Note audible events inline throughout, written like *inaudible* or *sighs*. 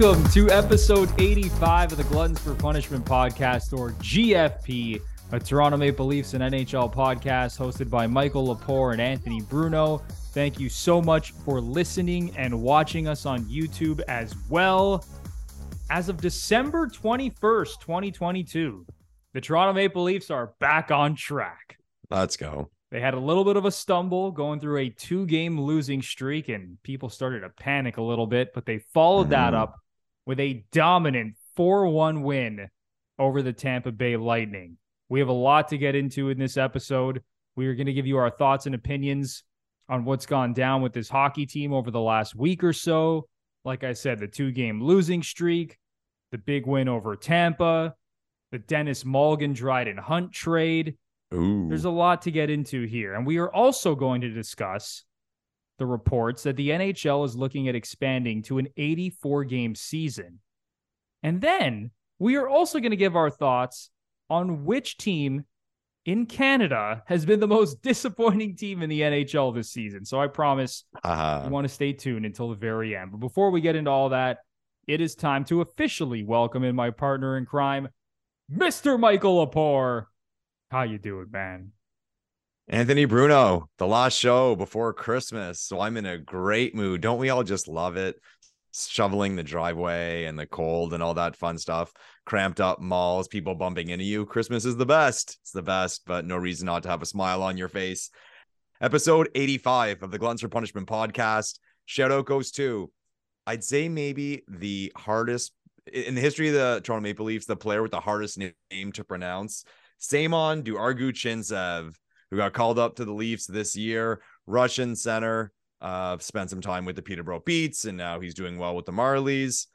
Welcome to episode 85 of the Gluttons for Punishment podcast, or GFP, a Toronto Maple Leafs and NHL podcast hosted by Michael Lepore and Anthony Bruno. Thank you so much for listening and watching us on YouTube as well. As of December 21st, 2022, the Toronto Maple Leafs are back on track. Let's go. They had a little bit of a stumble going through a two game losing streak, and people started to panic a little bit, but they followed that Mhm. up with a dominant 4 1 win over the Tampa Bay Lightning. We have a lot to get into in this episode. We are going to give you our thoughts and opinions on what's gone down with this hockey team over the last week or so. Like I said, the two game losing streak, the big win over Tampa, the Denis Malgin Dryden Hunt trade. Ooh. There's a lot to get into here. And we are also going to discuss the reports that the NHL is looking at expanding to an 84 game season. And then we are also going to give our thoughts on which team in Canada has been the most *laughs* disappointing team in the NHL this season. So I promise Haha. you want to stay tuned until the very end. But before we get into all that, it is time to officially welcome in my partner in crime, Mr. Michael Lepore. How you doing, man? Anthony Bruno, the last show before Christmas. So I'm in a great mood. Don't we all just love it? Shoveling the driveway and the cold and all that fun stuff. Cramped up malls, people bumping into you. Christmas is the best. It's the best, but no reason not to have a smile on your face. Episode 85 of the Gluttons for Punishment podcast. Shout out goes to, I'd say maybe the hardest in the history of the Toronto Maple Leafs, the player with the hardest name to pronounce. Semyon Der-Arguchintsev, who got called up to the Leafs this year, Russian center, uh, spent some time with the Peterborough Petes, and now he's doing well with the Marlies.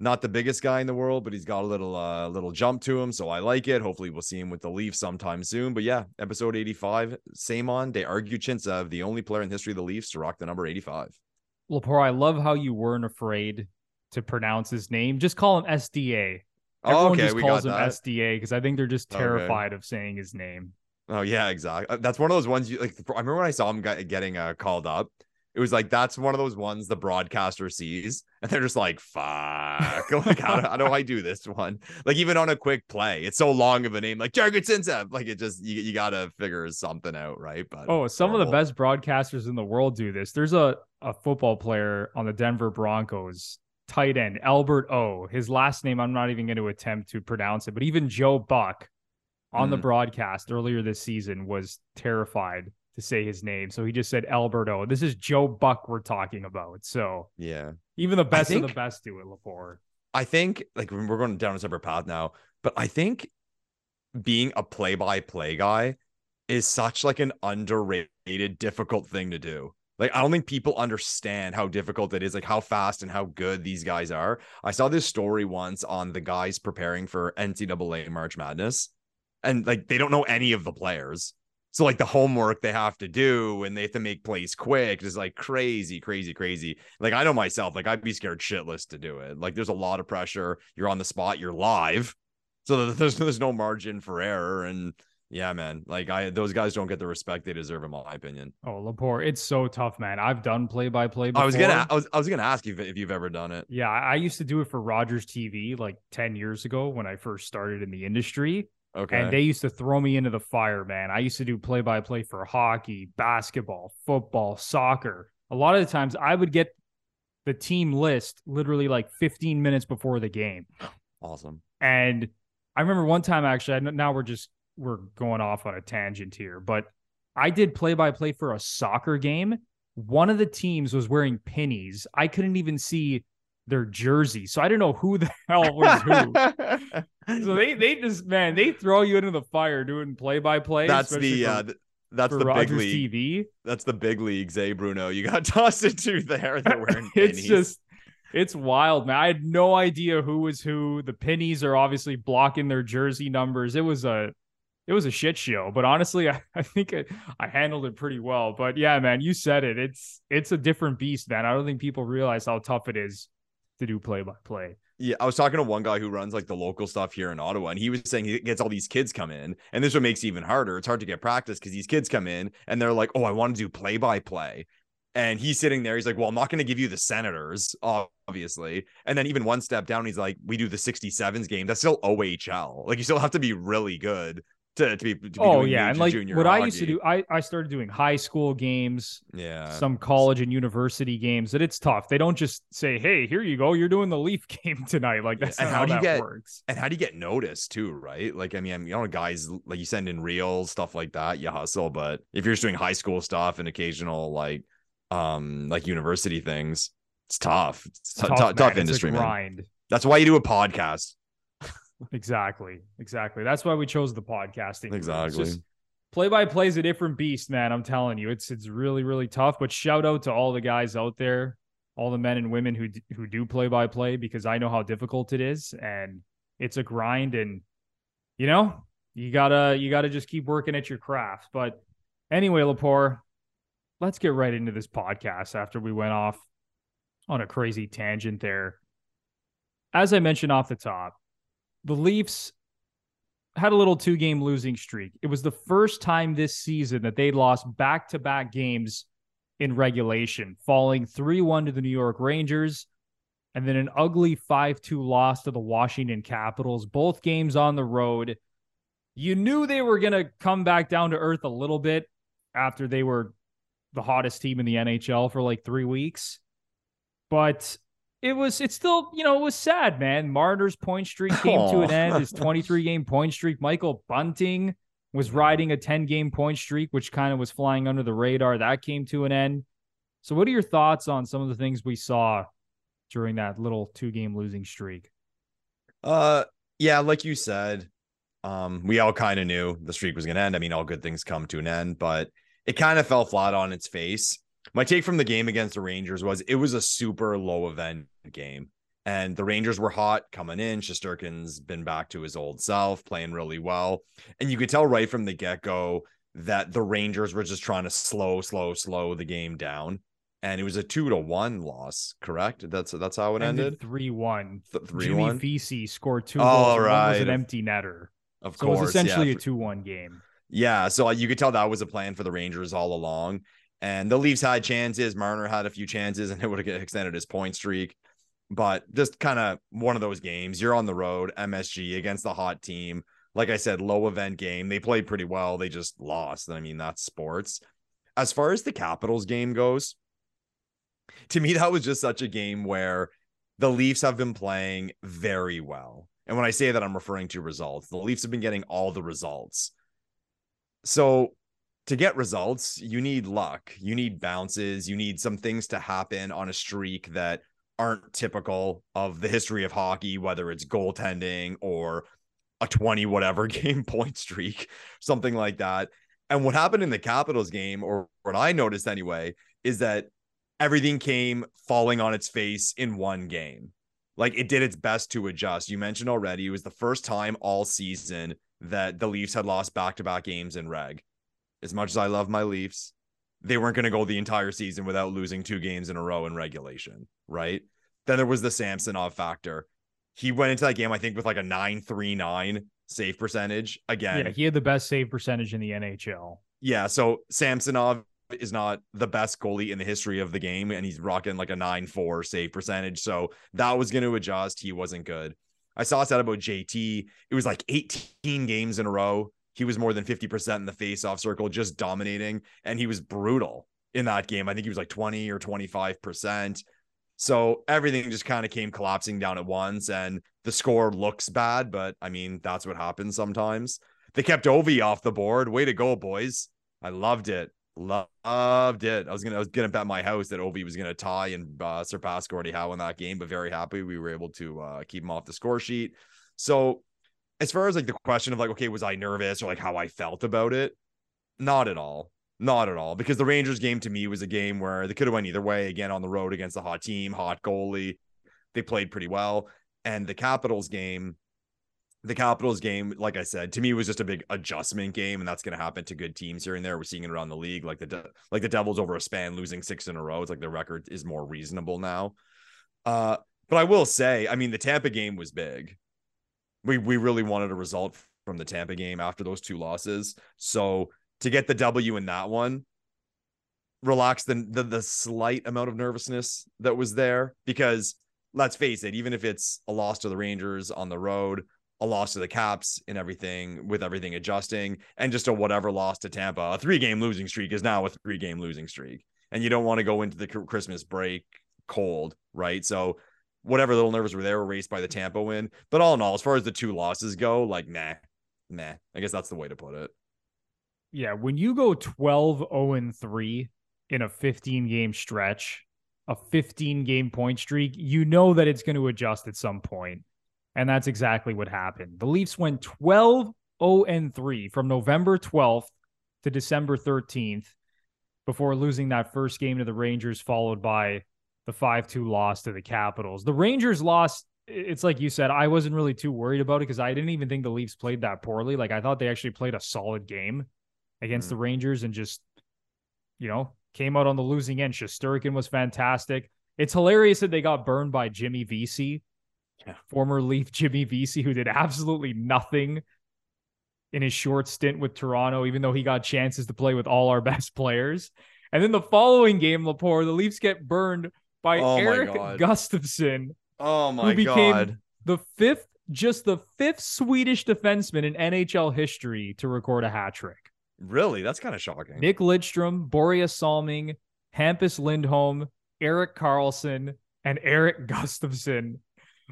Not the biggest guy in the world, but he's got a little uh, little jump to him, so I like it. Hopefully, we'll see him with the Leafs sometime soon. But yeah, episode 85, Semyon Der-Arguchintsev, the only player in the history of the Leafs to rock the number 85. Lepore, I love how you weren't afraid to pronounce his name. Just call him SDA. Oh, Everyone okay, just we calls got him that. SDA because I think they're just Okay. terrified of saying his name. Oh yeah, exactly. That's one of those ones you like. I remember when I saw him getting uh, called up. It was like that's one of those ones the broadcaster sees, and they're just like, "Fuck!" *laughs* like, how, do, how do I do this one? Like even on a quick play, it's so long of a name, like Jargert Sinsev. Like it just you, you gotta figure something out, right? But Oh, some of the best broadcasters in the world do this. There's a, a football player on the Denver Broncos, tight end, Albert O. His last name, I'm not even going to attempt to pronounce it, but even Joe Buck on the Mm. broadcast earlier this season was terrified to say his name. So he just said Alberto. This is Joe Buck we're talking about. So Yeah, even the best of the best do it, Lepore. I think like we're going down a separate path now, but I think being a play-by-play guy is such like an underrated, difficult thing to do. Like I don't think people understand how difficult it is, like how fast and how good these guys are. I saw this story once on the guys preparing for NCAA March Madness, and like they don't know any of the players. So like the homework they have to do and they have to make plays quick is like crazy, crazy, crazy. Like I know myself, like I'd be scared shitless to do it. Like there's a lot of pressure. You're on the spot, you're live. So *laughs* there's there's no margin for error. And yeah, man, like I those guys don't get the respect they deserve, in my opinion. Oh, Lepore, it's so tough, man. I've done play by play. I was gonna I was I was gonna ask you if, if you've ever done it. Yeah, I I used to do it for Rogers TV like 10 years ago when I first started in the industry. Okay. And they used to throw me into the fire, man. I used to do play by play for hockey, basketball, football, soccer. A lot of the times I would get the team list literally like 15 minutes before the game. *gasps* awesome. And I remember one time actually, now we're just we're going off on a tangent here, but I did play by play for a soccer game. One of the teams was wearing pennies. I couldn't even see their jersey. So I don't know who the *laughs* hell was who. *laughs* So they they just man, they throw you into the fire doing play by play. that's the uh th- that's the big Rogers league. TV. That's the big leagues, eh, Bruno? You got *laughs* tossed into there. They're wearing it's pennies. just it's wild, man. I had no idea who was who. The pennies are obviously blocking their jersey numbers. It was a it was a shit show, but honestly, I, I think I handled it pretty well. But yeah, man, you said it. It's it's a different beast, man. I don't think people realize how tough it is to do play by play. Yeah, I was talking to one guy who runs like the local stuff here in Ottawa, and he was saying he gets all these kids come in, and this what makes it even harder. It's hard to get practice because these kids come in and they're like, "Oh, I want to do play by play," And he's sitting there. He's like, "Well, I'm not going to give you the Senators, obviously." And then even one step down, he's like, "We do the 67s game. That's still OHL. Like you still have to be really good to, to be, to be oh yeah and like what hockey. i used to do I, I started doing high school games yeah. some college and university games that it's tough. They don't just say hey here you go you're doing the leaf *laughs* game tonight. Like that's and how, how do you get works. and how do you get noticed too right? Like i mean you know guys like you send in reels stuff like that you hustle but if you're just doing high school stuff and occasional like um like university things it's tough. It's, t- tough, t- tough industry man. that's why you do a podcast Exactly. Exactly. That's why we chose the podcasting. Exactly. Play by play is a different beast, man. I'm telling you, it's it's really really tough. But shout out to all the guys out there, all the men and women who who do play by play, because I know how difficult it is, and it's a grind. And you know, you gotta you gotta just keep working at your craft. But anyway, Lepore, let's get right into this podcast. After we went off on a crazy tangent there, as I mentioned off the top, the Leafs had a little two game losing streak. It was the first time this season that they lost back to back games in regulation, falling 3 1 to the New York Rangers and then an ugly 5 2 loss to the Washington Capitals, both games on the road. You knew they were going to come back down to earth a little bit after they were the hottest team in the NHL for like three weeks. But it was it's still you know it was sad man. Marner's point streak came Aww. to an end. His *laughs* *laughs* 23 game point streak. Michael bunting was riding a 10 game point streak which kind of was flying under the radar. That came to an end. So what are your thoughts on some of the things we saw during that little two game losing streak? Uh yeah like you said um we all kind of knew the streak was going to end. I mean all good things come to an end but it kind of fell flat on its face my take from the game against the Rangers was it was a super low event game. And the Rangers were hot coming in. Shesterkin's been back to his old self, playing really well. And you could tell right from the get go that the Rangers were just trying to slow, slow, slow the game down. And it was a two to one loss, correct? That's that's how it ended. ended? Three one. Three Jimmy one. Vesey scored two. Goals. right. One was an empty netter. Of so course, it was essentially yeah. a two one game. Yeah, so you could tell that was a plan for the Rangers all along. And the Leafs had chances. Marner had a few chances, and *laughs* it would have extended his point streak. But just kind of one of those games. You're on the road, MSG against the hot team. Like I said, low event game. They played pretty well. They just lost. I mean, that's sports. As far as the Capitals game goes, to me, that was just such a game where the Leafs have been playing very well. And when I say that, I'm referring to results. The Leafs have been getting all the results. So to get results, you need luck, you need bounces, you need some things to happen on a streak that aren't typical of the history of hockey, whether it's goaltending or a 20 whatever *laughs* game point streak, something like that. And what happened in the Capitals game, or what I noticed anyway, is that everything came falling on its face in one game. Like it did its best to adjust. You mentioned already, it was the first time all season that the Leafs had lost back to back games in reg as much as I love my Leafs, they weren't going to go the entire season without losing two games in a row in regulation, right? Then there was the Samsonov factor. He went into that game, I think, with like a 939 save percentage. Again, yeah, he had the best save percentage in the NHL. Yeah. So Samsonov is not the best goalie in the history of the game, and he's rocking like a 9 4 save percentage. So that was going to adjust. He wasn't good. I saw said about JT. It was like 18 games in a row he was more than 50% in the face-off circle, just dominating. And he was brutal in that game. I think he was like 20 or 25%. So everything just kind of came collapsing down at once. And the score looks bad, but I mean, that's what happens sometimes. They kept Ovi off the board. Way to go, boys. I loved it. Loved it. I was gonna I was gonna bet my house that Ovi was gonna tie and uh, surpass Gordie Howe in that game, but very happy we were able to uh, keep him off the score sheet. So as far as like the question of like, okay, was I nervous or like how I felt about it? Not at all. Not at all. Because the Rangers game to me was a game where they could have went either way. Again, on the road against a hot team, hot goalie. They played pretty well. And the Capitals game, the Capitals game, like I said, to me was just a big adjustment game, and that's going to happen to good teams here and there. We're seeing it around the league, like the De- like the Devils over a span losing six in a row. It's like the record is more reasonable now. Uh, but I will say, I mean, the Tampa game was big we we really wanted a result from the Tampa game after those two losses. So to get the W in that one, relax the, the the slight amount of nervousness that was there because let's face it, even if it's a loss to the Rangers on the road, a loss to the Caps and everything with everything adjusting, and just a whatever loss to Tampa, a three game losing streak is now a three game losing streak. And you don't want to go into the Christmas break cold, right? So whatever little nerves were there were raced by the Tampa win. But all in all, as far as the two losses go, like nah, nah. I guess that's the way to put it. Yeah, when you go 12 0 and 3 in a 15 game stretch, a 15 game point streak, you know that it's going to adjust at some point. And that's exactly what happened. The Leafs went 12 0 and 3 from November 12th to December 13th before losing that first game to the Rangers, followed by the 5 2 loss to the Capitals. The Rangers lost. It's like you said, I wasn't really too worried about it because I didn't even think the Leafs played that poorly. Like, I thought they actually played a solid game against mm-hmm. the Rangers and just, you know, came out on the losing end. Shesterkin was fantastic. It's hilarious that they got burned by Jimmy Vesey, yeah. former Leaf *laughs* Jimmy Vesey, who did absolutely nothing in his short stint with Toronto, even though he got chances to play with all our *laughs* best players. And then the following game, Lepore, the Leafs get burned by oh Erik Gustafsson. Oh my who became god. The fifth, just the fifth Swedish defenseman in NHL history to record a hat trick. Really? That's kind of shocking. Nick Lidstrom, Borje Salming, Hampus Lindholm, Erik Karlsson, and Erik *laughs* Gustafsson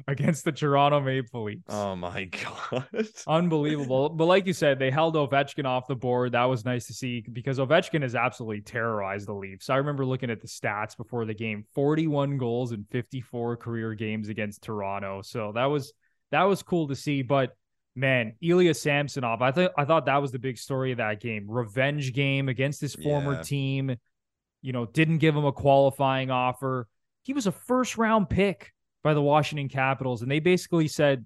against the Toronto Maple Leafs. Oh my *laughs* god. Unbelievable. but like you said, they held Ovechkin off the board. That was nice to see because Ovechkin has absolutely terrorized the Leafs. I remember looking at the stats before the game. 41 goals in 54 career games against Toronto. So that was that was cool to see, but man, Ilya Samsonov, I thought I thought that was the big story of that game. Revenge game against his former yeah. team. You know, didn't give him a qualifying offer. He was a first round pick by the Washington Capitals, and they basically said,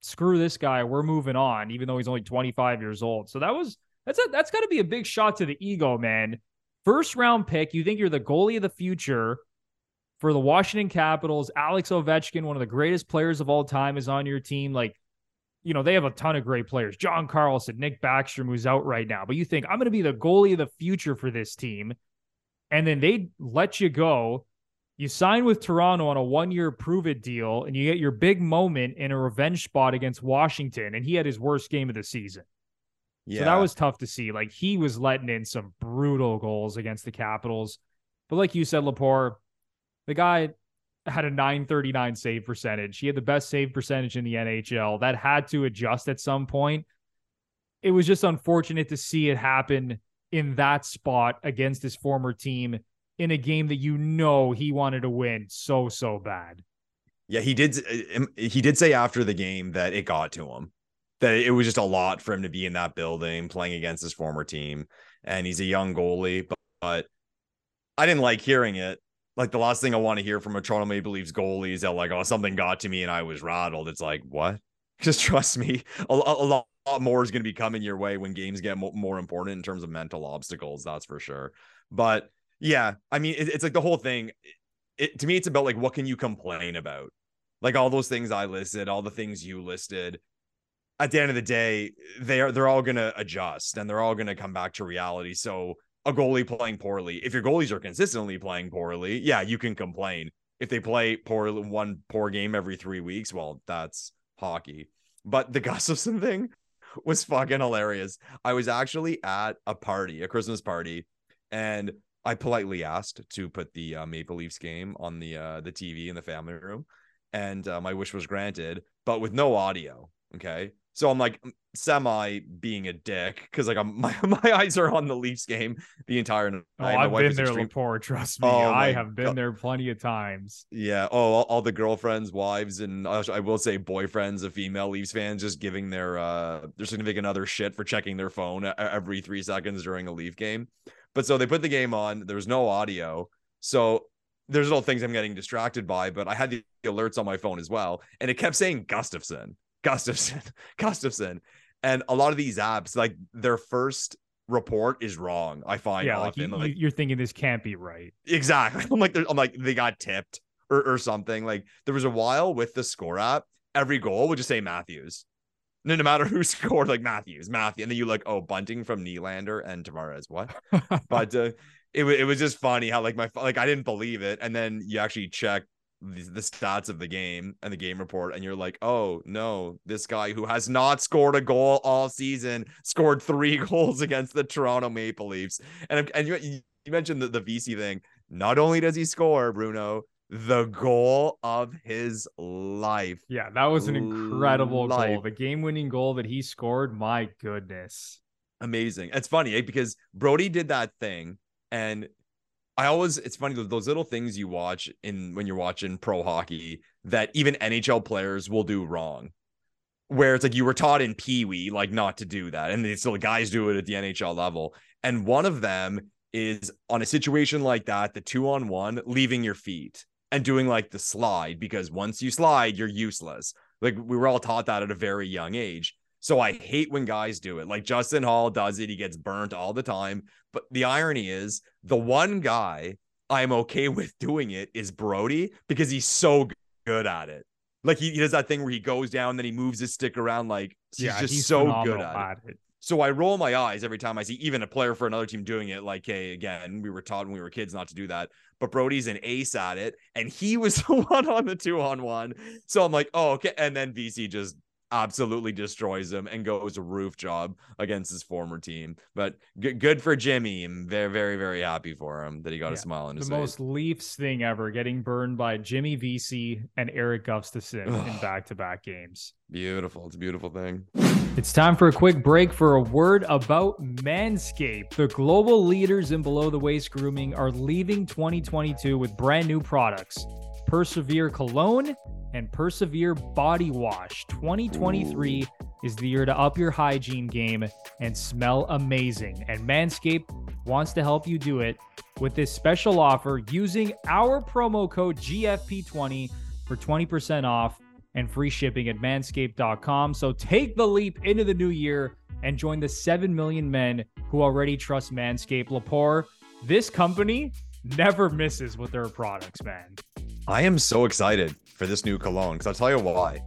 "Screw this guy, we're moving on," even though he's only 25 years old. So that was that's a, that's got to be a big shot to the ego, man. First round pick, you think you're the goalie of the future for the Washington Capitals. Alex Ovechkin, one of the greatest players of all time, is on your team. Like you know, they have a ton of great players. John Carlson, Nick Backstrom, who's out right now. But you think, I'm going to be the goalie of the future for this team. And then they let you go. You sign with Toronto on a one year prove it deal, and you get your big moment in a revenge spot against Washington. And he had his worst game of the season. Yeah. So that was tough to see. Like he was letting in some brutal goals against the Capitals. But like you said, Lepore, the guy had a 939 save percentage. He had the best save percentage in the NHL. That had to adjust at some point. It was just unfortunate to see it happen in that spot against his former team in a game that you know he wanted to win so so bad. Yeah, he did uh, he did say after the game that it got to him. That it was just a lot for him to be in that building playing against his former team and he's a young goalie, but, but I didn't like hearing it like the last thing I want to hear from a Toronto Maple Leafs goalie is that like, oh, something got to me and I was rattled. It's like, what? *laughs* Just trust me. A, a, a lot, more is going to be coming your way when games get more important in terms of mental obstacles. That's for sure. But yeah, I mean, it, it's like the whole thing. It, to me, it's about like, what can you complain about? Like all those things I listed, all the things you listed. At the end of the day, they are they're all going to adjust and they're all going to come back to reality. So a goalie playing poorly. If your goalies are consistently playing poorly, yeah, you can complain. If they play poorly one poor game every three weeks, well, that's hockey. But the *laughs* Gustafsson thing was fucking hilarious. I was actually at a party, a Christmas party, and I politely asked to put the uh, Maple Leafs game on the uh, the TV in the family room, and uh, my wish was granted, but with no audio. Okay, so I'm like semi being a dick because like I'm *laughs* my, my eyes are on the Leafs game the entire night. Oh, I've been there, extreme... Lepore. Trust me, oh, I have been God. there plenty of times. Yeah. Oh, all, all the girlfriends, wives, and uh, I will say boyfriends of female Leafs fans just giving their uh their significant other shit for checking their phone every three seconds during a Leaf game. But so they put the game on. There's no audio, so there's little things I'm getting distracted by. But I had the alerts on my phone as well, and it kept saying Gustafsson. Gustafsson, *laughs* Gustafsson. And a lot of these apps, like their first report is wrong. I find yeah, often. Like, you, are thinking this can't be right. Exactly. *laughs* I'm like, I'm like, they got tipped or, or something. Like there was a while with the score app, every goal would just say Matthews. No, no matter who *laughs* scored, like Matthews, Matthew, and then you like, oh, Bunting from Nylander and Tavares. What? but uh, it, it was just funny how like my like I didn't believe it, and then you actually check the, the stats of the game and the game report, and you're like, oh no, this guy who has not scored a goal all season scored three *laughs* goals against the Toronto Maple Leafs, and and you, you mentioned the, the Vesey thing. Not only does he score, Bruno, the goal of his life. Yeah, that was an incredible life. goal. The game-winning goal that he scored, my goodness. Amazing. It's funny eh? because Brodie did that thing and I always it's funny those little things you watch in when you're watching pro hockey that even NHL players will do wrong. Where it's like you were taught in Pee Wee like not to do that, and still the guys do it at the NHL level. And one of them is on a situation like that, the two on one, leaving your feet and doing like the slide because once you slide, you're useless. Like we were all taught that at a very young age. So I hate when guys do it. Like Justin Holl does it, he gets burnt all the time. But the irony is, the one guy I'm okay *laughs* with doing it is Brodie because he's so good at it. Like he, he does that thing where he goes down, then he moves his stick around. Like he's yeah, just he's so good at, it. it. So I roll my eyes every time I see even a player for another team doing it. Like, hey, again, we were taught when we were kids not to do that. But Brodie's an ace at it, and he was *laughs* the one on the two on one. So I'm like, oh, okay. And then Vesey just absolutely destroys him and goes a roof job against his former team. But g- good for Jimmy. I'm very, very, very happy for him that he got yeah, a smile on his the face. The most Leafs thing ever, getting burned by Jimmy Vesey and Erik Gustafsson in back-to-back games. Beautiful. It's a beautiful thing. It's time for a quick break for a word about Manscaped. The global leaders in below the waist grooming are leaving 2022 with brand new products. Persevere Cologne and Persevere Body Wash. 2023 Ooh. is the year to up your hygiene game and smell amazing. And Manscaped wants to help you do it with this special offer using our promo code GFP20 for 20% off and free shipping at manscaped.com. So take the leap into the new year and join the 7 million men who already trust Manscaped. Lepore, this company never misses with their products, man. I am so excited for this new cologne because I'll tell you why.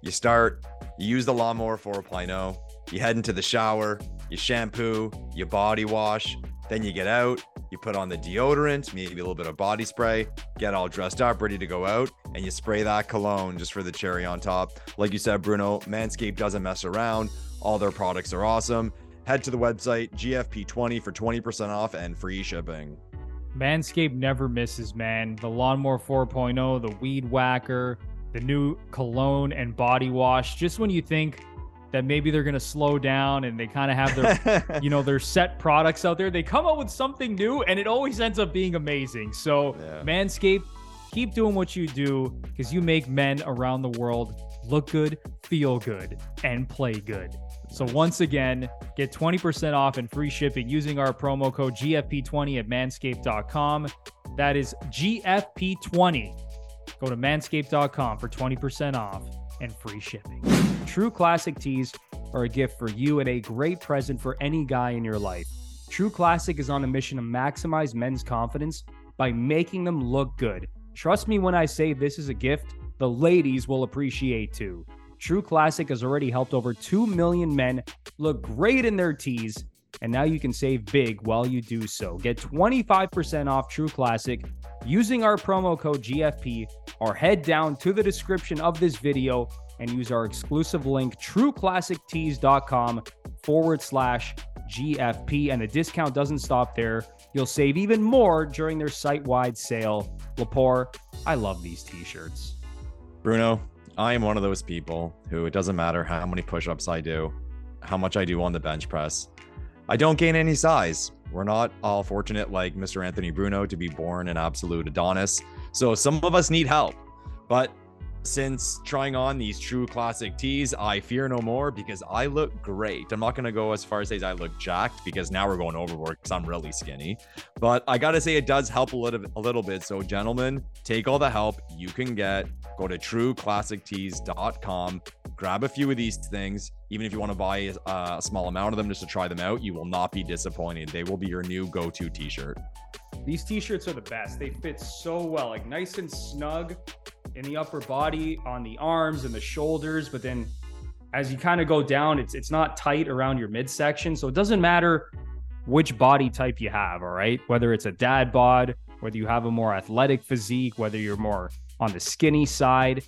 You start, you use the lawnmower 4.0, you head into the shower, you shampoo, you body wash, then you get out, you put on the deodorant, maybe a little bit of body spray, get all dressed up, ready to go out, and you spray that cologne just for the cherry on top. Like you said, Bruno, Manscaped doesn't mess around. All their products are awesome. Head to the website GFP20 for 20% off and free shipping. Manscaped never misses, man. The Lawnmower 4.0, the Weed Whacker, the new cologne and body wash. Just when you think that maybe they're going to slow down and they kind of have their, *laughs* you know, their set products out there, they come up with something new and it always ends up being amazing. So, yeah. Manscaped, keep doing what you do because you make men around the world look good, feel good, and play good. So once again, get 20% off and free shipping using our promo code GFP20 at manscaped.com. That is GFP20. Go to manscaped.com for 20% off and free shipping. True Classic tees are a gift for you and a great present for any guy in your life. True Classic is on a mission to maximize men's confidence by making them look good. Trust me when I say this is a gift the ladies will appreciate too. True Classic has already helped over 2 million men look great in their tees, and now you can save big while you do so. Get 25% off True Classic using our promo code GFP or head down to the description of this video and use our exclusive link trueclassictees.com forward slash GFP. And the discount doesn't stop there. You'll save even more during their site wide sale. Lepore, I love these t shirts. Bruno, I am one of those people who it doesn't matter how many push ups I do, how much I do on the bench press. I don't gain any size. We're not all fortunate like Mr. Anthony Bruno to be born an absolute Adonis. So some of us need help. But since trying on these true classic tees, I fear no more because I look great. I'm not going to go as far as say I look jacked because now we're going overboard because I'm really skinny. But I got to say it does help a little, a little bit. So, gentlemen, take all the help you can get. Go to trueclassictees.com, grab a few of these things. Even if you want to buy uh, a small amount of them just to try them out, you will not be disappointed. They will be your new go to t shirt. These t shirts are the best. They fit so well, like nice and snug in the upper body, on the arms and the shoulders, but then as you kind of go down, it's it's not tight around your midsection. So it doesn't matter which body type you have, all right? Whether it's a dad bod, whether you have a more athletic physique, whether you're more on the skinny side,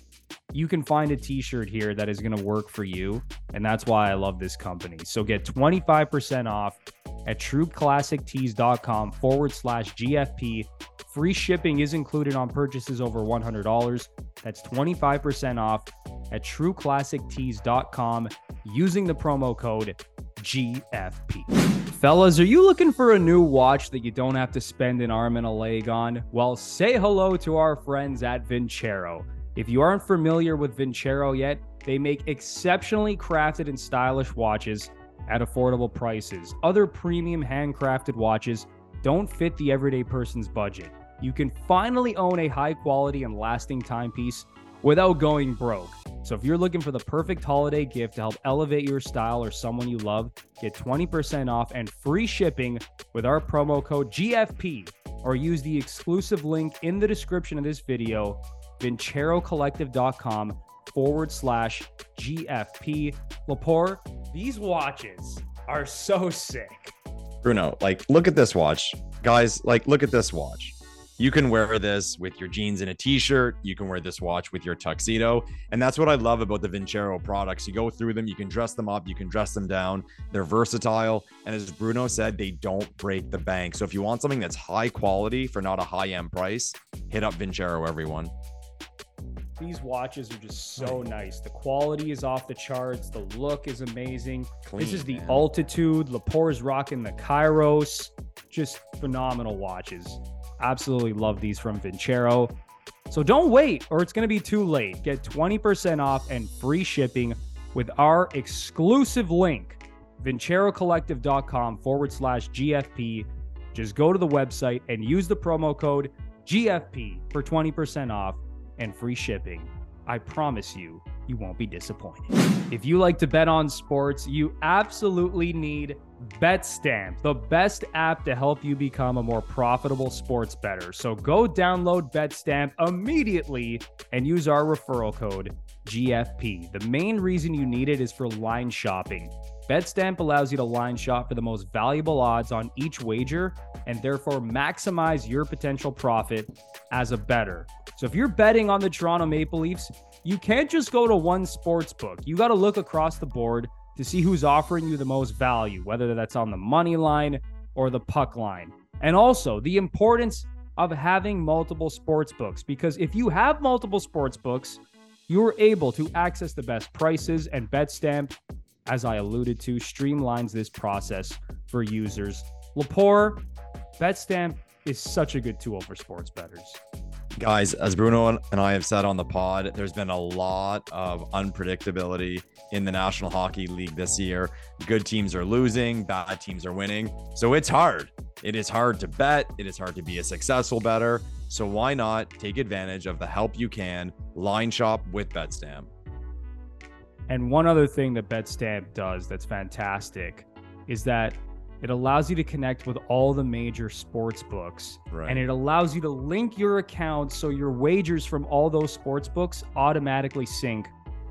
you can find a t shirt here that is going to work for you. And that's why I love this company. So get 25% off at trueclassictees.com forward slash GFP. Free shipping is included on purchases over $100. That's 25% off at trueclassictees.com using the promo code GFP. Fellas, are you looking for a new watch that you don't have to spend an arm and a leg on? Well, say hello to our friends at Vincero. If you aren't familiar with Vincero yet, they make exceptionally crafted and stylish watches at affordable prices. Other premium handcrafted watches don't fit the everyday person's budget. You can finally own a high quality and lasting timepiece without going broke. So if you're looking for the perfect holiday gift to help elevate your style or someone you love, get 20% off and free shipping with our promo code GFP or use the exclusive link in the description of this video, vincerocollective.com forward slash GFP. Lepore, these watches are so sick. Bruno, like, look at this watch. Guys, like, look at this watch. You can wear this with your jeans and a t-shirt. You can wear this watch with your tuxedo. And that's what I love about the Vincero products. You go through them, you can dress them up, you can dress them down. They're versatile. And as Bruno said, they don't break the bank. So if you want something that's high quality for not a high-end price, hit up Vincero, everyone. These watches are just so nice. The quality is off the charts. The look is amazing. Clean, this is the man. Altitude. Lepore's rocking the Kairos. Just phenomenal watches. Absolutely love these from Vincero. So don't wait, or it's going to be too late. Get 20% off and free shipping with our exclusive link, vincerocollective.com forward slash GFP. Just go to the website and use the promo code GFP for 20% off and free shipping. I promise you, you won't be disappointed. If you like to bet on sports, you absolutely need BetStamp, the best app to help you become a more profitable sports bettor. So go download BetStamp immediately and use our referral code GFP. The main reason you need it is for line shopping. BetStamp allows you to line shop for the most valuable odds on each wager and therefore maximize your potential profit as a bettor. So if you're betting on the Toronto Maple Leafs, you can't just go to one sports book. You got to look across the board to see who's offering you the most value, whether that's on the money line or the puck line. And also the importance of having multiple sports books because if you have multiple sports books, you're able to access the best prices and BetStamp, as I alluded to, streamlines this process for users. Lepore, BetStamp is such a good tool for sports bettors. Guys, as Bruno and I have said on the pod, there's been a lot of unpredictability in the National Hockey League this year. Good teams are losing, bad teams are winning. So it's hard. It is hard to bet. It is hard to be a successful better. So why not take advantage of the help you can line shop with BetStamp? And one other thing that BetStamp does that's fantastic is that it allows you to connect with all the major sports books Right. and it allows you to link your account so your wagers from all those sports books automatically sync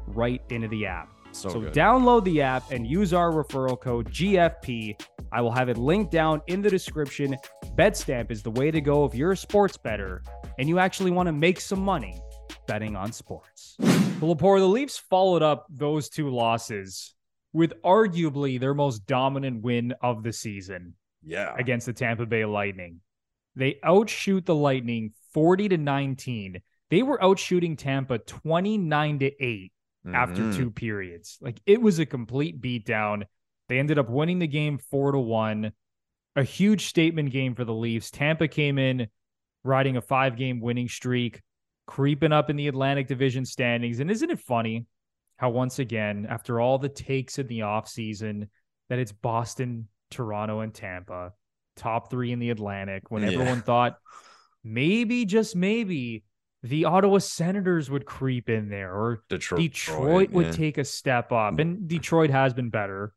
right into the app. so, So, download the app and use our referral code GFP. I will have it linked down in the description. BetStamp is the way to go if you're a sports better and you actually want to make some money betting on sports. Well, Lepore, the Leafs followed up those two losses with arguably their most dominant win of the season yeah. against the Tampa Bay Lightning. They outshoot the Lightning 40 to 19. They were outshooting Tampa 29 to 8 after Mhm. two periods. Like it was a complete beatdown. They ended up winning the game 4 to 1. A huge statement game for the Leafs. Tampa came in riding a 5-game winning streak, creeping up in the Atlantic Division standings. And isn't it funny how once again after all the takes in the offseason that it's Boston, Toronto and Tampa, top 3 in the Atlantic when Yeah. everyone thought maybe just maybe the Ottawa Senators would creep in there or Detroit, Detroit would yeah. take a step up, mm. and Detroit has been better.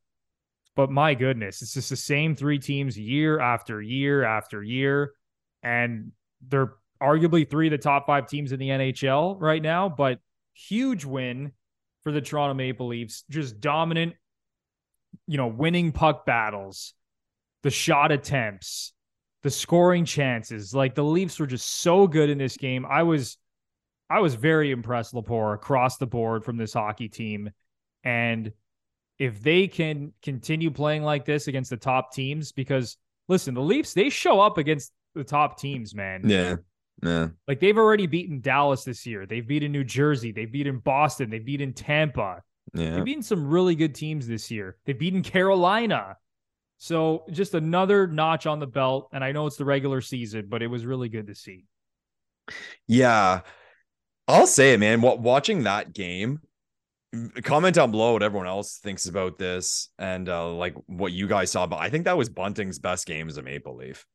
But my goodness, it's just the same three teams year after year after year. And they're arguably three of the top five teams in the NHL right now. But huge win for the Toronto Maple Leafs, just dominant, you know, winning puck battles. the shot attempts, the scoring chances. Like the Leafs were just so good in this game. I was I was very impressed, Lepore, across the board from this hockey team. And if they can continue playing like this against the top teams, because listen, the Leafs, they show up against the top teams, man. Yeah. Yeah. Like they've already beaten Dallas this year. They've beaten New Jersey. They've beaten Boston. They've beaten Tampa. Yeah. They've beaten some really good teams this year. They've beaten Carolina. So just another notch on the belt. And I know it's the regular season, but it was really good to see. Yeah. I'll say it, man. Watching that game, comment down below what everyone else thinks about this and uh, like what you guys saw. But I think that was Bunting's best game as a Maple Leaf.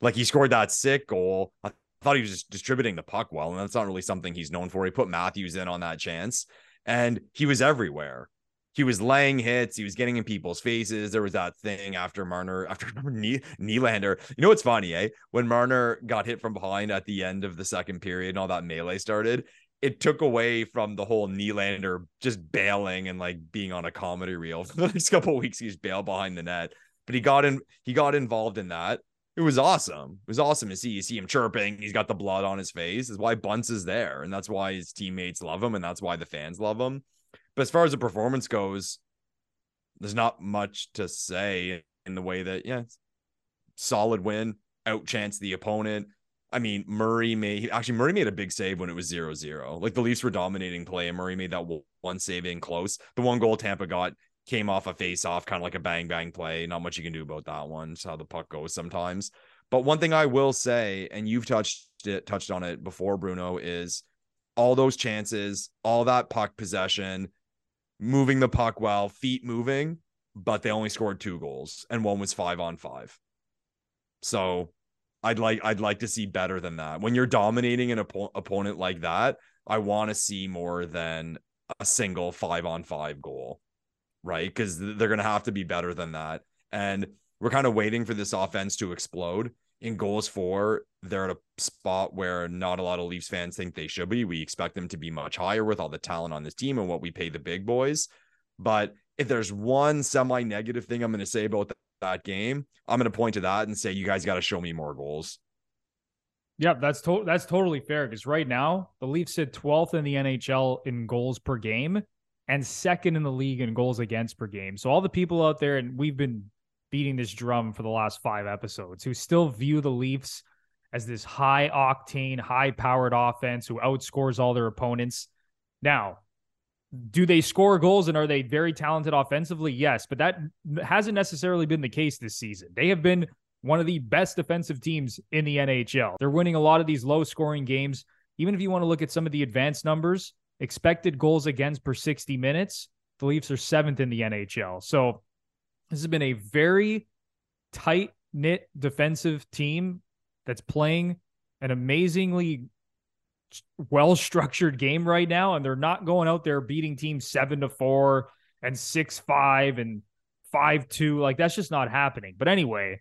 Like he scored that sick goal. I thought he was just distributing the puck well, and that's not really something he's known for. He put Matthews in on that chance, and he was everywhere. He was laying hits. He was getting in people's faces. There was that thing after Marner, *laughs* after Nylander. You know what's funny, eh? When Marner got hit from behind at the end of the second period and all that melee started, it took away from the whole Nylander just bailing and like being on a comedy reel *laughs* for the next couple weeks. He's bailed behind the net, but he got in. He got involved in that. It was awesome. It was awesome to see. You see him chirping. He's got the blood on his face. Is why Bunce is there, and that's why his teammates love him, and that's why the fans love him. But as far as the performance goes, there's not much to say in the way that yeah, solid win, outchance the opponent I mean, Murray made actually Murray made a big save when it was 0-0. Like the Leafs were dominating play, and Murray made that one save in close. The one goal Tampa got came off a face off, kind of like a bang bang play. Not much you can do about that one. It's how the puck goes sometimes. But one thing I will say, and you've touched it, touched on it before, Bruno, is all those chances, all that puck possession, moving the puck well, feet moving, but they only scored two goals, and one was five on five. So I'd like I'd like to see better than that. When you're dominating an op- opponent like that, I want to see more than a single 5 on 5 goal. Right? Cuz they're going to have to be better than that. And we're kind of waiting for this offense to explode. In goals for, they're at a spot where not a lot of Leafs fans think they should be. We expect them to be much higher with all the talent on this team and what we pay the big boys. But if there's one semi negative thing I'm going to say about that game, I'm going to point to that and say you guys got to show me more goals. Yeah, that's to- that's totally fair because right now the Leafs sit 12th in the NHL in goals per game and second in the league in goals against per game. So all the people out there and we've been beating this drum for the last 5 episodes who still view the Leafs as this high octane, high powered offense who outscores all their opponents. Now, do they score goals and are they very talented offensively? Yes, but that hasn't necessarily been the case this season. They have been one of the best defensive teams in the NHL. They're winning a lot of these low scoring games. Even if you want to look at some of the advanced numbers, expected goals against per 60 minutes, the Leafs are seventh in the NHL. So this has been a very tight knit defensive team that's playing an amazingly well structured game right now, and they're not going out there beating teams seven to four and six five and five two. Like that's just not happening. But anyway,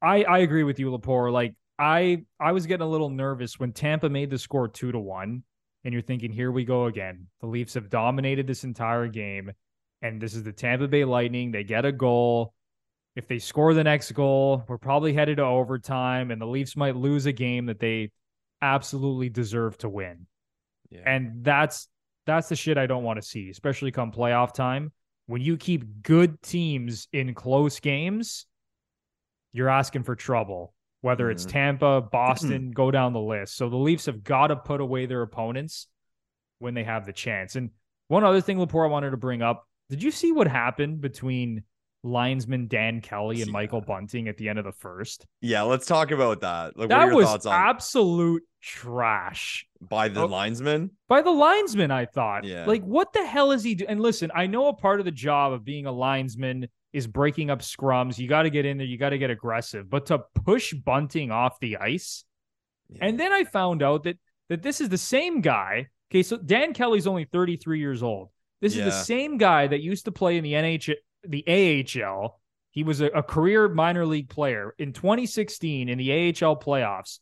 I I agree with you, Lepore. Like I I was getting a little nervous when Tampa made the score two to one, and you're thinking, here we go again. The Leafs have dominated this entire game, and this is the Tampa Bay Lightning. They get a goal. If they score the next goal, we're probably headed to overtime, and the Leafs might lose a game that they absolutely deserve to win. Yeah. And that's that's the shit I don't want to see, especially come playoff time. When you keep good teams in close games, you're asking for trouble. Whether mm-hmm. it's Tampa, Boston, go down the list. So the Leafs have got to put away their opponents when they have the chance. And one other thing, Lepore, I wanted to bring up. Did you see what happened between linesman Dan Kelly and Michael Bunting at the end of the first. Yeah, let's talk about that. Like, that was absolute trash by the oh, linesman. By the linesman, I thought. Yeah. Like, what the hell is he doing? And listen, I know a part of the job of being a linesman is breaking up scrums. You got to get in there. You got to get aggressive. But to push Bunting off the ice, yeah. and then I found out that that this is the same guy. Okay, so Dan Kelly's only 33 years old. This yeah. is the same guy that used to play in the NHL the AHL. He was a, a career minor league player in 2016 in the AHL playoffs.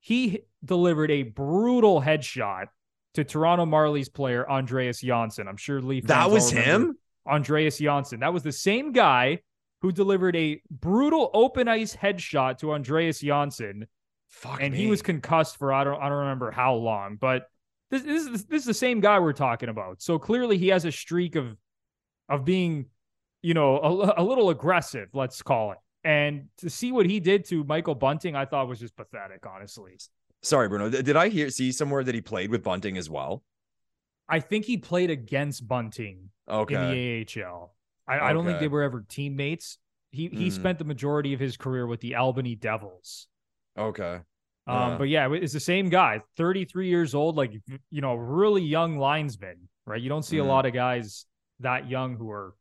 He delivered a brutal headshot to Toronto Marlies player Andreas Johnsson. I'm sure Leaf. That was him. Andreas Johnsson. That was the same guy who delivered a brutal open ice headshot to Andreas Johnsson. Fuck and me. he was concussed for I don't I don't remember how long, but this, this is this is the same guy we're talking about. So clearly he has a streak of of being, you know, a, a little aggressive, let's call it. And to see what he did to Michael Bunting, I thought was just pathetic, honestly. Sorry, Bruno. Did I hear see somewhere that he played with Bunting as well? I think he played against Bunting Okay. in the AHL. I, I don't think they were ever teammates. He he Mm. spent the majority of his career with the Albany Devils. Okay. Um, but yeah, it's the same guy, 33 years old, like you know, really young linesman, right? You don't see a Mhm. lot of guys that young who are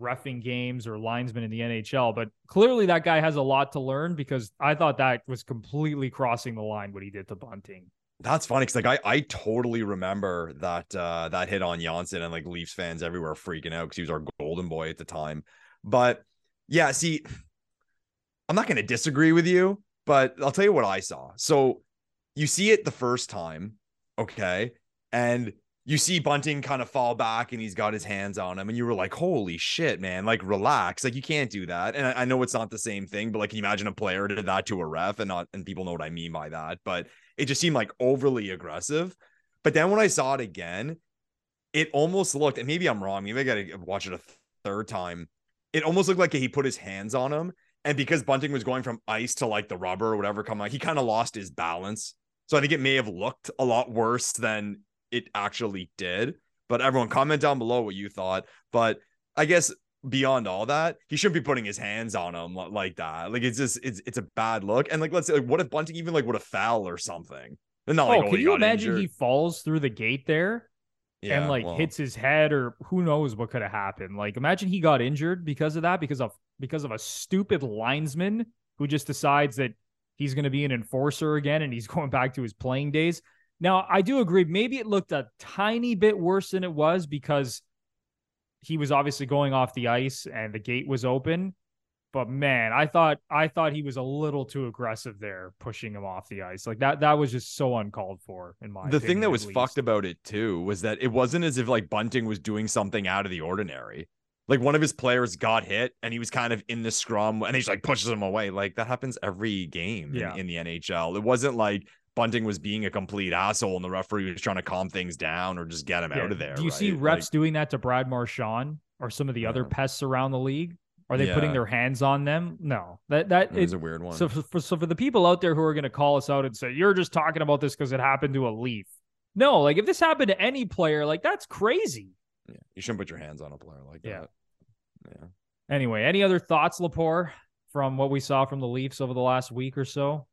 refing games or linesmen in the NHL, but clearly that guy has a lot to learn because I thought that was completely crossing the line what he did to Bunting. That's funny because like I I totally remember that uh that hit on Johnsson and like Leafs fans everywhere freaking out because he was our golden boy at the time. But yeah, see, I'm not gonna disagree with you, but I'll tell you what I saw. So you see it the first time, okay, and you see Bunting kind of fall back and he's got his hands on him, and you were like, holy shit, man, like relax. Like you can't do that. And I, I know it's not the same thing, but like can you imagine a player did that to a ref and not and people know what I mean by that, but it just seemed like overly aggressive. But then when I saw it again, it almost looked, and maybe I'm wrong, maybe I gotta watch it a third time. It almost looked like he put his hands on him. And because Bunting was going from ice to like the rubber or whatever come out, he kind of lost his balance. So I think it may have looked a lot worse than it actually did. But everyone comment down below what you thought. But I guess beyond all that, he shouldn't be putting his hands on him like that. Like it's just it's it's a bad look. And like let's say like, what if Bunting even like would have foul or something? And not like oh, oh, can you imagine injured. he falls through the gate there yeah, and like well, hits his head or who knows what could have happened? Like imagine he got injured because of that, because of because of a stupid linesman who just decides that he's going to be an enforcer again and he's *laughs* going back to his playing days. Now, I do agree. Maybe it looked a tiny bit worse than it was because he was obviously going off the ice and the gate was open. But man, I thought I thought he was a little too aggressive there, pushing him off the ice. Like that that was just so uncalled for in my the thing that was least. fucked about it too was that it wasn't as if like Bunting was doing something out of the ordinary. Like one of his players got hit and he was kind of in the scrum and he's like pushes him away. Like that happens every game Yeah. in, in the NHL. It wasn't like Bunting was being a complete asshole and the referee was trying to calm things down or just get him Yeah. out of there. Do you see right? refs doing that to Brad Marchand or some of the other pests around the league? Are they putting their hands on them? No. That that Like, it, a weird one. so for, so for the people out there who are going to call us out and say you're just talking about this because it happened to a Leaf. No, like if this happened to any player, like that's crazy. yeah. You shouldn't put your hands on a player like Yeah. that. Yeah. Anyway, any other thoughts, Lepore, from what we saw from the Leafs over the last week or so?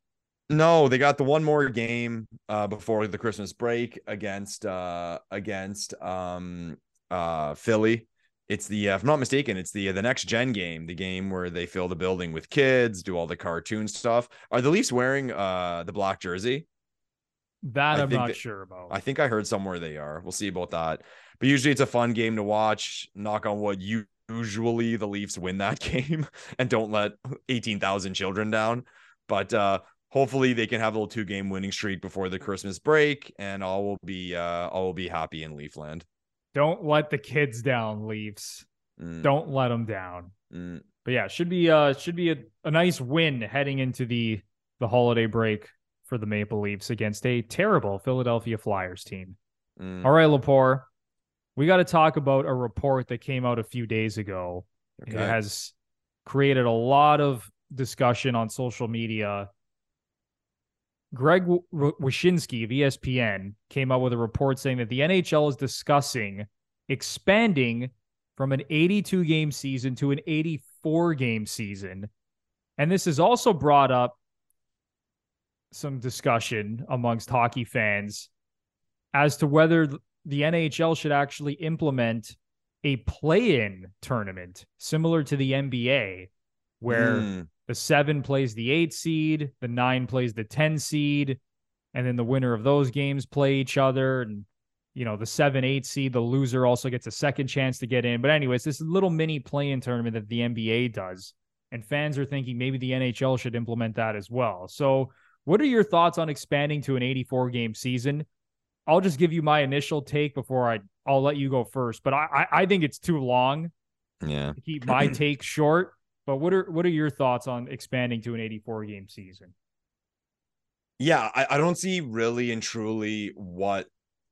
No, they got the one more game uh before the Christmas break against uh against um uh Philly. It's the uh, if I'm not mistaken, it's the the next gen game, the game where they fill the building with kids, do all the cartoon stuff. Are the Leafs wearing uh the black jersey? That I I'm think not that- sure about. I think I heard somewhere they are. We'll see about that. But usually it's a fun game to watch. Knock on wood. You usually the Leafs win that *laughs* game and don't let 18,000 children down. But uh hopefully they can have a little two game winning streak before the Christmas break and all will be uh all will be happy in Leafland. Don't let the kids down, Leafs. Mm, Don't let them down. mm. But yeah, should be uh should be a, a nice win heading into the the holiday break for the Maple Leafs against a terrible Philadelphia Flyers team. Mm. All right, Lepore, we got to talk about a report that came out a few days ago. and It has created a lot of discussion on social media. Greg W- W- of ESPN came out with a report saying that the NHL is discussing expanding from an 82 game season to an 84 game season. And this has also brought up some discussion amongst hockey fans as to whether the NHL should actually implement a play in tournament similar to the NBA, where Mm. The seven plays the eight seed, the nine plays the 10 seed, and then the winner of those games play each other. And, you know, the seven, eight seed, the loser also gets a second chance to get in. But, anyways, this little mini play in tournament that the NBA does. And fans are thinking maybe the NHL should implement that as well. So, what are your thoughts on expanding to an 84 game season? I'll just give you my initial take before I I'll let you go first. But I I, I think it's too long Yeah. to keep my *clears throat* take short. But what are what are your thoughts on expanding to an 84 game season? Yeah, I, I don't see really and truly what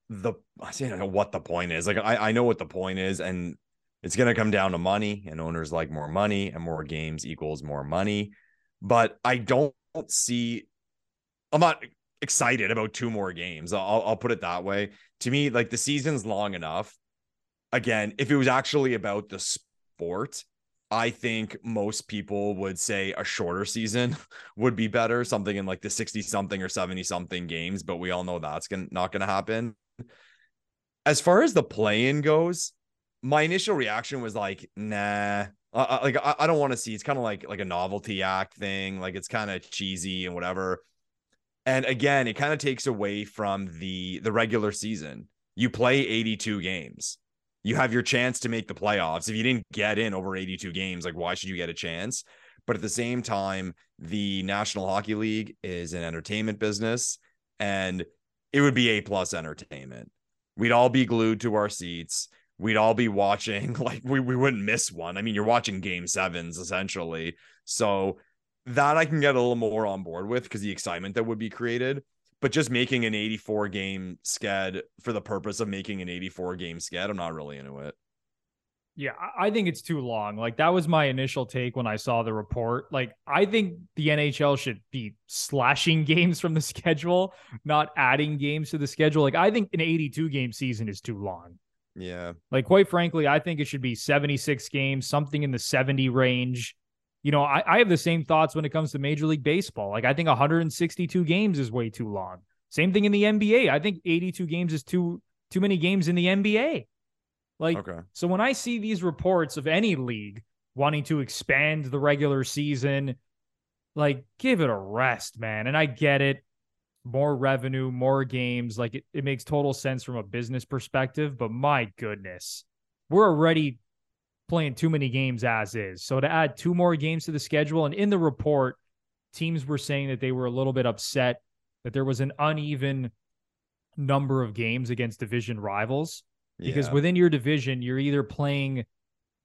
the I don't know what the point is. Like I, I know what the point is, and it's gonna come down to money, and owners like more money, and more games equals more money. But I don't see I'm not excited about two more games. I'll, I'll put it that way. To me, like the season's long enough. Again, if it was actually about the sport, I think most people would say a shorter season *laughs* would be better, something in like the 60 something or 70 something games, but we all know that's gonna, not going to happen. As far as the play in goes, my initial reaction was like, nah, uh, like I, I don't want to see. It's kind of like like a novelty act thing. Like it's kind of cheesy and whatever. And again, it kind of takes away from the the regular season. You play 82 games. You have your chance to make the playoffs. If you didn't get in over 82 games, like why should you get a chance? But at the same time, the National Hockey League is an entertainment business and it would be A plus entertainment. We'd all be glued to our seats. We'd all be watching, *laughs* like we, we wouldn't miss one. I mean, you're watching game sevens essentially. So that I can get a little more on board with because the excitement that would be created. But just making an 84 game sked for the purpose of making an 84 game sked, I'm not really into it. Yeah, I think it's too long. Like that was my initial take when I saw the report. Like I think the NHL should be slashing *laughs* games from the schedule, not adding games to the schedule. Like I think an 82 game season is too long. Yeah. Like quite frankly, I think it should be 76 games, something in the 70 range you know, I, I have the same thoughts when it comes to Major League Baseball. Like, I think 162 games is way too long. Same thing in the NBA. I think 82 games is too too many games in the NBA. Like, okay. so when I see these reports of any league wanting to expand the regular season, like, give it a rest, man. And I get it. More revenue, more games. Like, it, it makes total sense from a business perspective. But my goodness, we're already playing too many games as is. So to add two more games to the schedule, and in the report, teams were saying that they were a little bit upset that there was an uneven number of games against division rivals. Yeah. Because within your division, you're either playing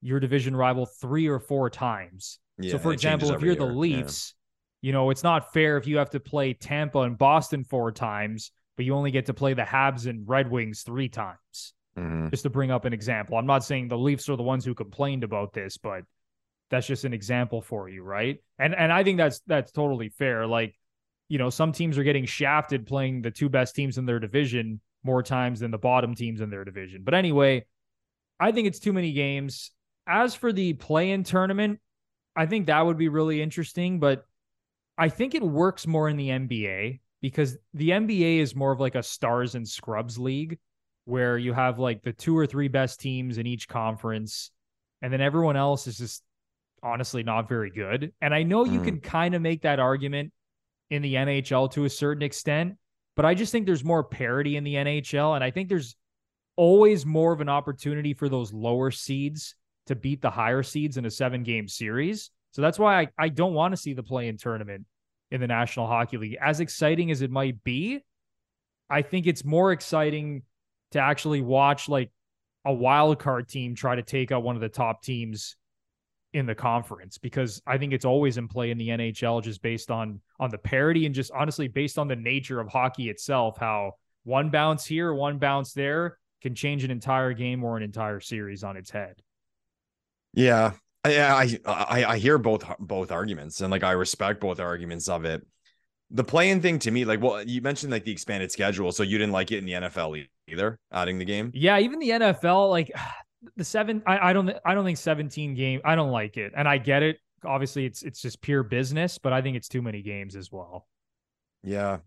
your division rival three or four times. Yeah, so, for example, if you're the Leafs, yeah. you know, it's not fair if you have to play Tampa and Boston four times, but you only get to play the Habs and Red Wings three times. Mm-hmm. Just to bring up an example. I'm not saying the Leafs are the ones who complained about this, but that's just an example for you, right? And and I think that's that's totally fair. Like, you know, some teams are getting shafted playing the two best teams in their division more times than the bottom teams in their division. But anyway, I think it's too many games. As for the play-in tournament, I think that would be really interesting, but I think it works more in the NBA because the NBA is more of like a stars and scrubs league where you have like the two or three best teams in each conference, and then everyone else is just honestly not very good. And I know you mm. can kind of make that argument in the NHL to a certain extent, but I just think there's more parity in the NHL. And I think there's always more of an opportunity for those lower seeds to beat the higher seeds in a seven game series. So that's why I, I don't want to see the play in tournament in the National Hockey League. As exciting as it might be, I think it's more exciting to actually watch like a wild card team try to take out one of the top teams in the conference because I think it's always in play in the NHL just based on on the parity and just honestly based on the nature of hockey itself how one bounce here one bounce there can change an entire game or an entire series on its head. Yeah. I I I hear both both arguments and like I respect both arguments of it the playing thing to me, like, well, you mentioned like the expanded schedule, so you didn't like it in the NFL either, adding the game. Yeah, even the NFL, like *sighs* the seven, I, I don't, I don't think seventeen game, I don't like it, and I get it. Obviously, it's it's just pure business, but I think it's too many games as well. Yeah,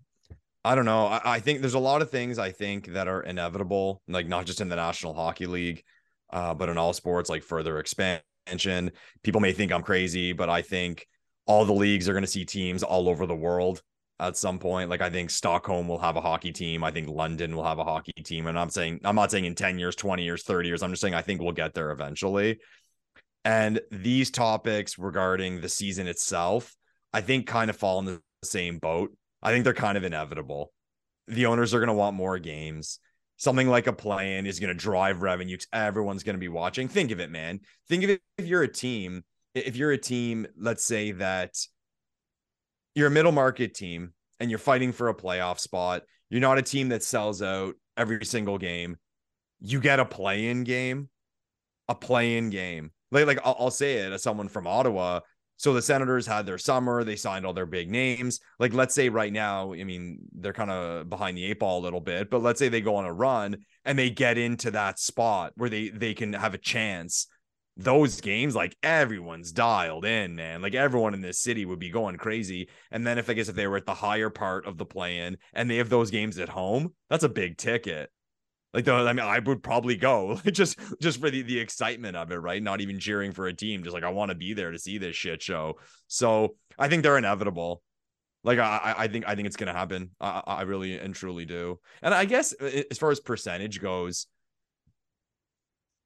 I don't know. I, I think there's a lot of things I think that are inevitable, like not just in the National Hockey League, uh, but in all sports, like further expansion. People may think I'm crazy, but I think all the leagues are going to see teams all over the world at some point. Like I think Stockholm will have a hockey team. I think London will have a hockey team. And I'm saying I'm not saying in 10 years, 20 years, 30 years. I'm just saying I think we'll get there eventually. And these topics regarding the season itself, I think kind of fall in the same boat. I think they're kind of inevitable. The owners are going to want more games. Something like a plan is going to drive revenue. Everyone's going to be watching. Think of it, man. Think of it if you're a team if you're a team, let's say that you're a middle market team and you're fighting for a playoff spot, you're not a team that sells out every single game. You get a play in game, a play in game. Like, like I'll, I'll say it as someone from Ottawa. So the Senators had their summer, they signed all their big names. Like, let's say right now, I mean, they're kind of behind the eight ball a little bit, but let's say they go on a run and they get into that spot where they they can have a chance those games, like everyone's dialed in, man. Like everyone in this city would be going crazy. And then if I guess if they were at the higher part of the play in and they have those games at home, that's a big ticket. Like I mean, I would probably go *laughs* just just for the the excitement of it, right? Not even cheering for a team, just like I want to be there to see this shit show. So I think they're inevitable. Like I, I think I think it's gonna happen. I, I really and truly do. And I guess uh, as far as percentage goes,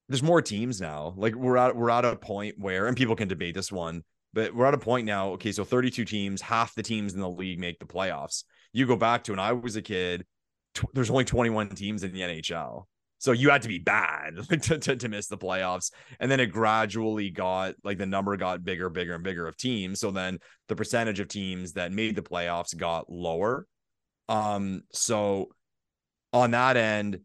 there's more teams now. Like we're at we're at a point where, and people can debate this one, but we're at a point now. Okay, so 32 teams, half the teams in the league make the playoffs. You go back to when I was a kid, tw- there's only 21 teams in the NHL. So you had to be bad *laughs* to, to, to, miss the playoffs. And then it gradually got like the number got bigger, bigger, and bigger of teams. So then the percentage of teams that made the playoffs got lower. Um, so on that end,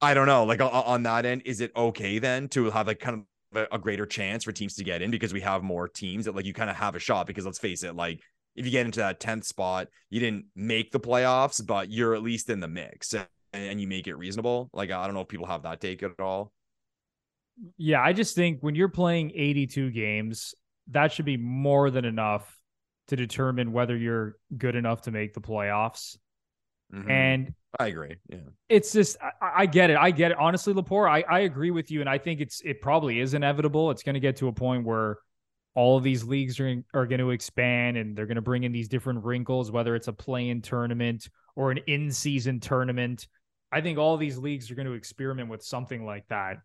I don't know. Like on that end, is it okay then to have like kind of a, greater chance for teams to get in because we have more teams that like you kind of have a shot? Because let's face it, like if you get into that 10th spot, you didn't make the playoffs, but you're at least in the mix and, you make it reasonable. Like I don't know if people have that take at all. Yeah, I just think when you're playing 82 games, that should be more than enough to determine whether you're good enough to make the playoffs. Mm-hmm. And I agree. Yeah. It's just I, I, get it. I get it. Honestly, Lepore, I, I agree with you. And I think it's it probably is inevitable. It's gonna get to a point where all of these leagues are, are going to expand and they're going to bring in these different wrinkles, whether it's a play-in tournament or an in-season tournament. I think all these leagues are going to experiment with something like that.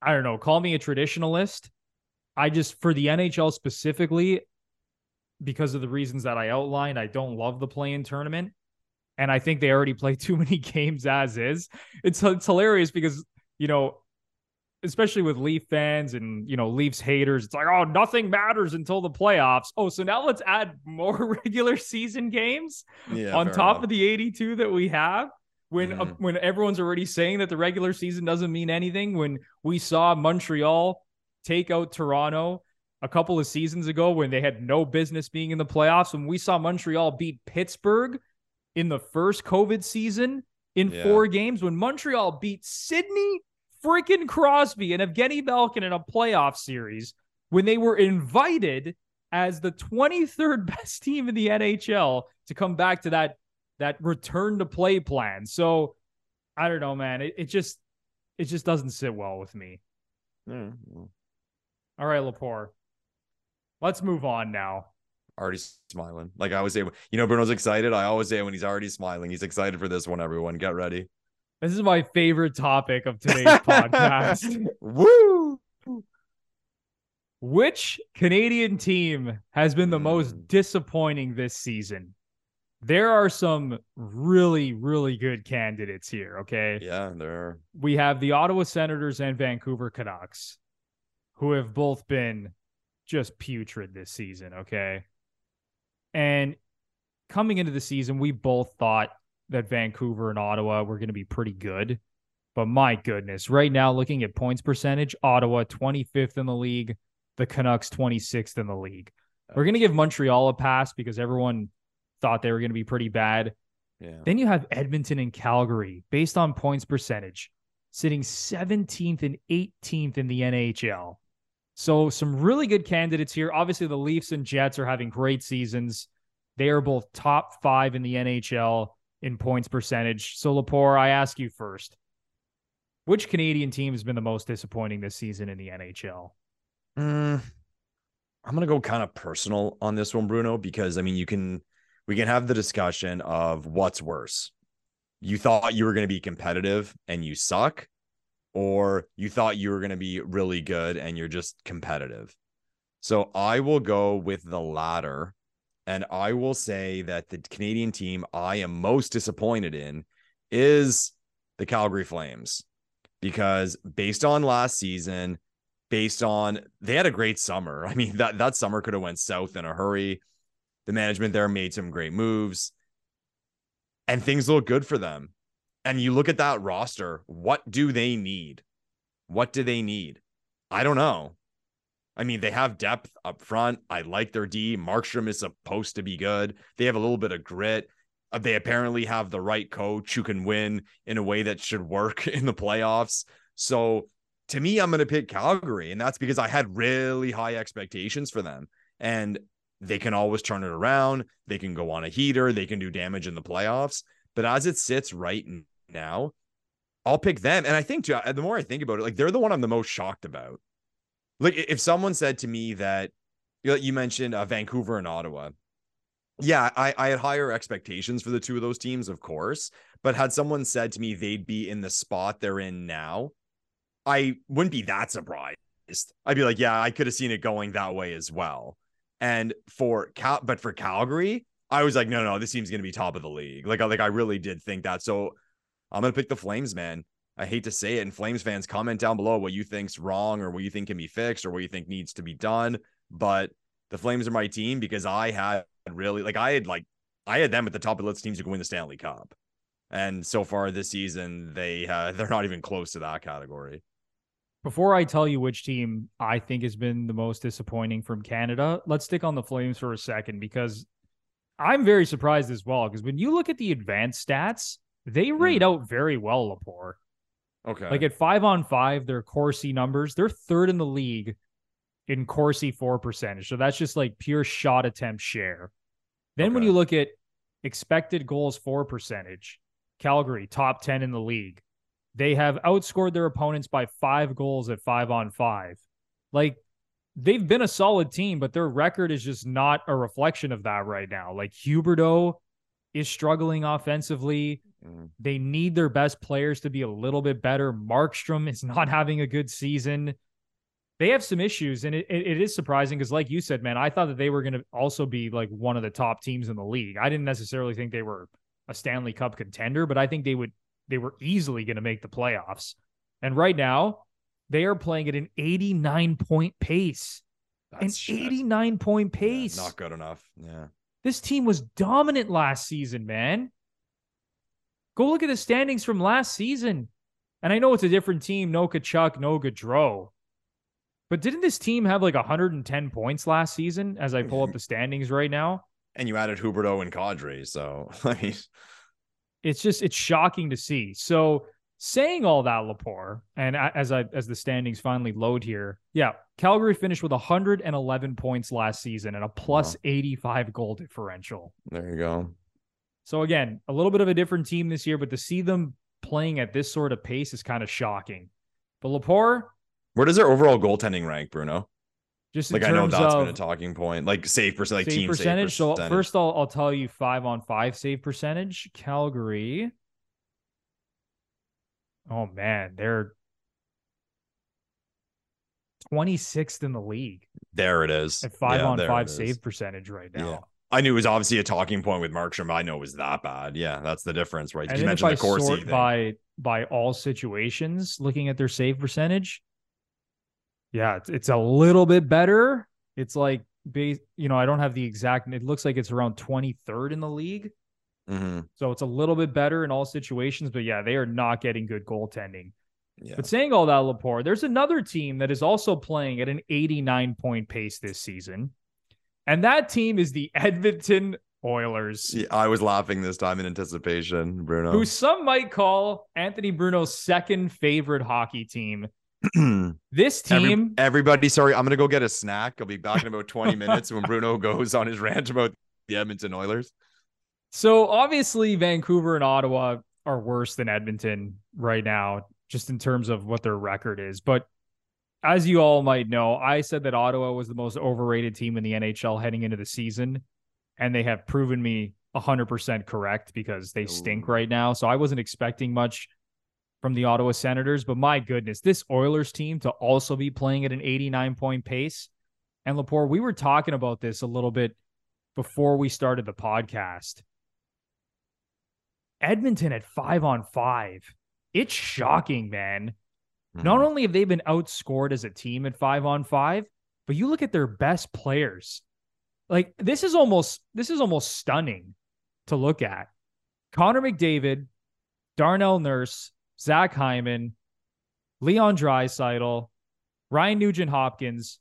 I don't know. Call me a traditionalist. I just for the NHL specifically, because of the reasons that I outlined, I don't love the play-in tournament and I think they already play too many *laughs* games as is. It's it's hilarious because you know, especially with Leaf fans and you know Leafs haters, it's like oh nothing matters until the playoffs. Oh, so now let's add *laughs* more regular season games yeah, on top enough. of the 82 that we have. When mm. uh, when everyone's already saying that the regular season doesn't mean anything, when we saw Montreal take out Toronto a couple of seasons ago when they had no business being in the playoffs, when we saw Montreal beat Pittsburgh in the first COVID season in yeah. four games when Montreal beat Sidney freaking Crosby and Evgeni Malkin in a playoff series when they were invited as the 23rd *laughs* best team in the NHL to come back to that that return to play plan. So I don't know, man. It, it just it just doesn't sit well with me. All right, Lepore. Let's move on now already smiling. Like I always say, you know, Bruno's excited. I always say when he's already smiling, he's excited for this one. Everyone, get ready. This is my favorite topic of today's *laughs* podcast. Woo! Which Canadian team has been the most hmm. disappointing this season? There are some really, really good candidates here. Okay. Yeah, there are. We have the Ottawa Senators and Vancouver Canucks, who have both been just putrid this season. Okay. And coming into the season, we both thought that Vancouver and Ottawa were going to be pretty good. But my goodness, right now, looking at points percentage, Ottawa 25th in the league, the Canucks 26th in the league. We're going to give Montreal a pass because everyone thought they were going to be pretty bad. Yeah. Then you have Edmonton and Calgary based on points percentage, sitting 17th and 18th in the NHL. So some really good candidates here. Obviously, the Leafs and Jets are having great seasons. They are both top five in the NHL in points percentage. So Lepore, I ask you first. Which Canadian team has been the most disappointing this season in the NHL? Mm, I'm gonna go kind of personal on this one, Bruno, because I mean you can we can have the discussion of what's worse. You thought you were going to be competitive and you suck, or you thought you were going to be really good and you're just competitive. So I will go with the latter. And I will say that the Canadian team I am most disappointed in is the Calgary Flames because based on last season, based on they had a great summer. *laughs* I mean, that that summer could have went south in a hurry. The management there made some great moves and things look good for them. And you look at that roster, what do they need? What do they need? I don't know. I mean, they have depth up front. I like their D. Markstrom is supposed to be good. They have a little bit of grit. Uh, they apparently have the right coach who can win in a way that should work *laughs* in the playoffs. So to me, I'm going to pick Calgary. And that's because I had really high expectations for them. And they can always turn it around. They can go on a heater. They can do damage in the playoffs. But as it sits right now, I'll pick them. And I think the more I think about it, like they're the one I'm the most shocked about. Like if someone said to me that you mentioned uh, Vancouver and Ottawa, yeah, I, I had higher expectations for the two of those teams, of course. But had someone said to me they'd be in the spot they're in now, I wouldn't be that surprised. I'd be like, yeah, I could have seen it going that way as well. And for Cal, but for Calgary, I was like, no, no, this team's gonna be top of the league. Like, like I really did think that. So I'm gonna pick the Flames, man. I hate to say it. And Flames fans, comment down below what you think's wrong or what you think can be fixed or what you think needs to be done. But the Flames are my team because I had really like I had like I had them at the top of the list teams who can win the Stanley Cup. And so far this season, they uh, *laughs* they're not even close to that category. Before I tell you which team I think has been the most disappointing from Canada, let's stick on the Flames for a second because I'm very surprised as well. Because when you look at the advanced stats, they rate mm. out very well, Lepore. Okay. Like at five on five, their Corsi numbers, they're third in the league in Corsi for percentage. So that's just like pure shot attempt share. Then okay. when you look at expected goals for percentage, Calgary, top 10 in the league. They have outscored their opponents by five goals at five on five. Like they've been a solid team, but their record is just not a reflection of that right now. Like Huberdeau is struggling offensively. Mm. They need their best players to be a little bit better. Markstrom is *laughs* not having a good season. They have some issues, and it, it, it is surprising because, like you said, man, I thought that they were going to also be like one of the top teams in the league. I didn't necessarily think they were a Stanley Cup contender, but I think they would they were easily going to make the playoffs. And right now, they are playing at an 89 point pace. That's an 89 point pace. Yeah, not good enough. Yeah. This team was dominant last season, man. Go look at the standings from last season. And I know it's a different team, no Tkachuk, no Gaudreau. But didn't this team have like 110 points last season as I pull up the standings right now? *laughs* And you added Huberdeau and Kadri. So, *laughs* I mean, it's just, it's shocking to see. So, saying all that, Lepore, and as I as the standings finally load here, yeah, Calgary finished with 111 points last season and a plus wow. 85 goal differential. There you go. So again, a little bit of a different team this year, but to see them playing at this sort of pace is kind of shocking. But Lepore, where does their overall goaltending rank, Bruno? Just like I know that's been a talking point, like save percent, like save team percentage. Save percentage. So first, I'll I'll tell you five on five save percentage. Calgary Oh man, they're 26th in the league. There it is. At five yeah, on five save percentage right now. Yeah. I knew it was obviously a talking point with Markstrom. I know it was that bad. Yeah, that's the difference, right? And you mentioned the Corsi by by all situations, looking at their save percentage. Yeah, it's, it's a little bit better. It's like base, you know, I don't have the exact. It looks like it's around 23rd in the league. Mm-hmm. So it's a little bit better in all situations, but yeah, they are not getting good goaltending. Yeah. But saying all that, Lepore, there's another team that is also playing at an 89 point pace this season. And that team is the Edmonton Oilers. Yeah, I was laughing this time in anticipation, Bruno. Who some might call Anthony Bruno's second favorite hockey team. *clears throat* this team. Every, everybody, sorry, I'm going to go get a snack. I'll be back in about 20 *laughs* minutes when Bruno goes on his rant about the Edmonton Oilers. So obviously, Vancouver and Ottawa are worse than Edmonton right now, just in terms of what their record is. But as you all might know, I said that Ottawa was the most overrated team in the NHL heading into the season, and they have proven me 100% correct because they stink oh. right now. So I wasn't expecting much from the Ottawa Senators, but my goodness, this Oilers team to also be playing at an 89 point pace. And Lepore, we were talking about this a little bit before we started the podcast. Edmonton at five on five. It's shocking, man. Not Mhm. only have they been outscored as a team at five on five, but you look at their best players. Like this is almost this is almost stunning to look at. Connor McDavid, Darnell Nurse, Zach Hyman, Leon Draisaitl, Ryan Nugent Hopkins.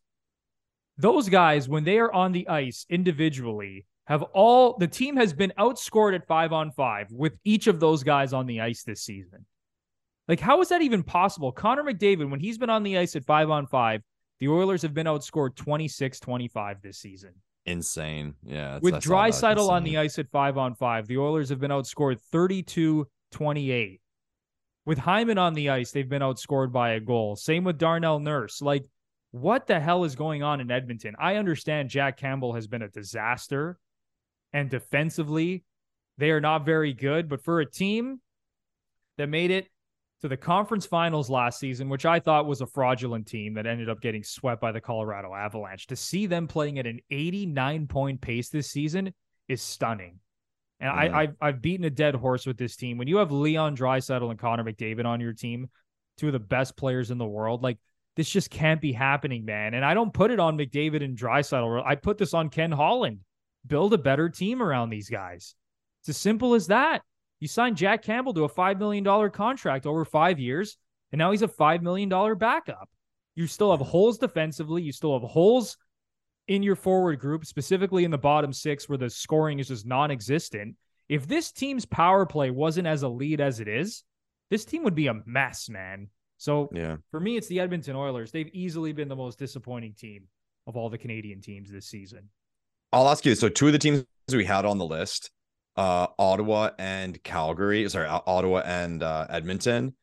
Those guys, when they are on the ice individually, have all the team has been outscored at five on five with each of those guys on the ice this season. Like, how is that even possible? Connor McDavid, when he's been on the ice at five on five, the Oilers have been outscored 26 25 this season. insane. Yeah. With saw on the ice at five on five, the Oilers have been outscored 32 28. With Hyman on the ice, they've been outscored by a goal. Same with Darnell Nurse. Like, what the hell is going on in Edmonton? I understand Jack Campbell has been a disaster, and defensively, they are not very good. But for a team that made it to the conference finals last season, which I thought was a fraudulent team that ended up getting swept by the Colorado Avalanche, to see them playing at an 89 point pace this season is stunning. And Yeah. I, I've, I've beaten a dead horse with this team. When you have Leon Draisaitl and Connor McDavid on your team, two of the best players in the world, like this just can't be happening, man. And I don't put it on McDavid and Draisaitl. I put this on Ken Holland. Build a better team around these guys. It's as simple as that. You signed Jack Campbell to a $5 million contract over five years, and now he's a $5 million backup. You still have holes defensively. You still have holes in your forward group, specifically in the bottom six where the scoring is just non existent. If this team's power play wasn't as elite as it is, this team would be a mess, man. So Yeah. for me, it's the Edmonton Oilers. They've easily been the most disappointing team of all the Canadian teams this season. I'll ask you. So two of the teams we had on the list, uh, Ottawa and Calgary. Sorry, Ottawa and uh, Edmonton.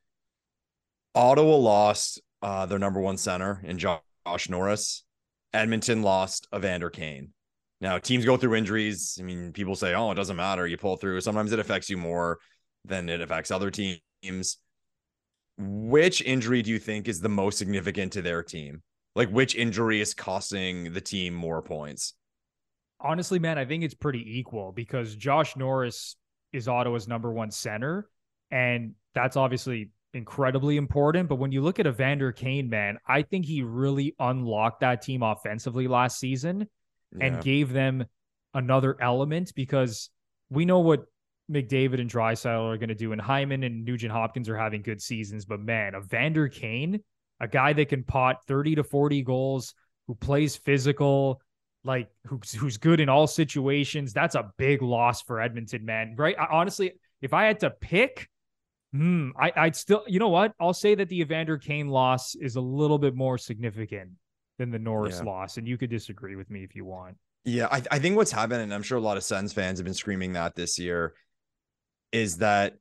Ottawa lost uh, their number one center in Josh Norris. Edmonton lost Evander Kane. Now teams go through injuries. I mean, people say, "Oh, it doesn't matter. You pull through." Sometimes it affects you more than it affects other teams. Which injury do you think is the most significant to their team? Like, which injury is costing the team more points? Honestly, man, I think it's pretty equal because Josh Norris is Ottawa's number one center, and that's obviously incredibly important. But when you look at Evander Kane, man, I think he really unlocked that team offensively last season and gave them another element because we know what McDavid and Draisaitl are going to do, and Hyman and Nugent Hopkins are having good seasons. But man, Evander Kane, a guy that can pot 30 to 40 goals, who plays physical, like who's who's good in all situations. That's a big loss for Edmonton, man. Right? I, honestly, if I had to pick, hmm, I, I'd still, you know what? I'll say that the Evander Kane loss is a little bit more significant than the Norris Yeah. loss, and you could disagree with me if you want. Yeah, I, I think what's happened, and I'm sure a lot of Sens fans have been screaming that this year, is that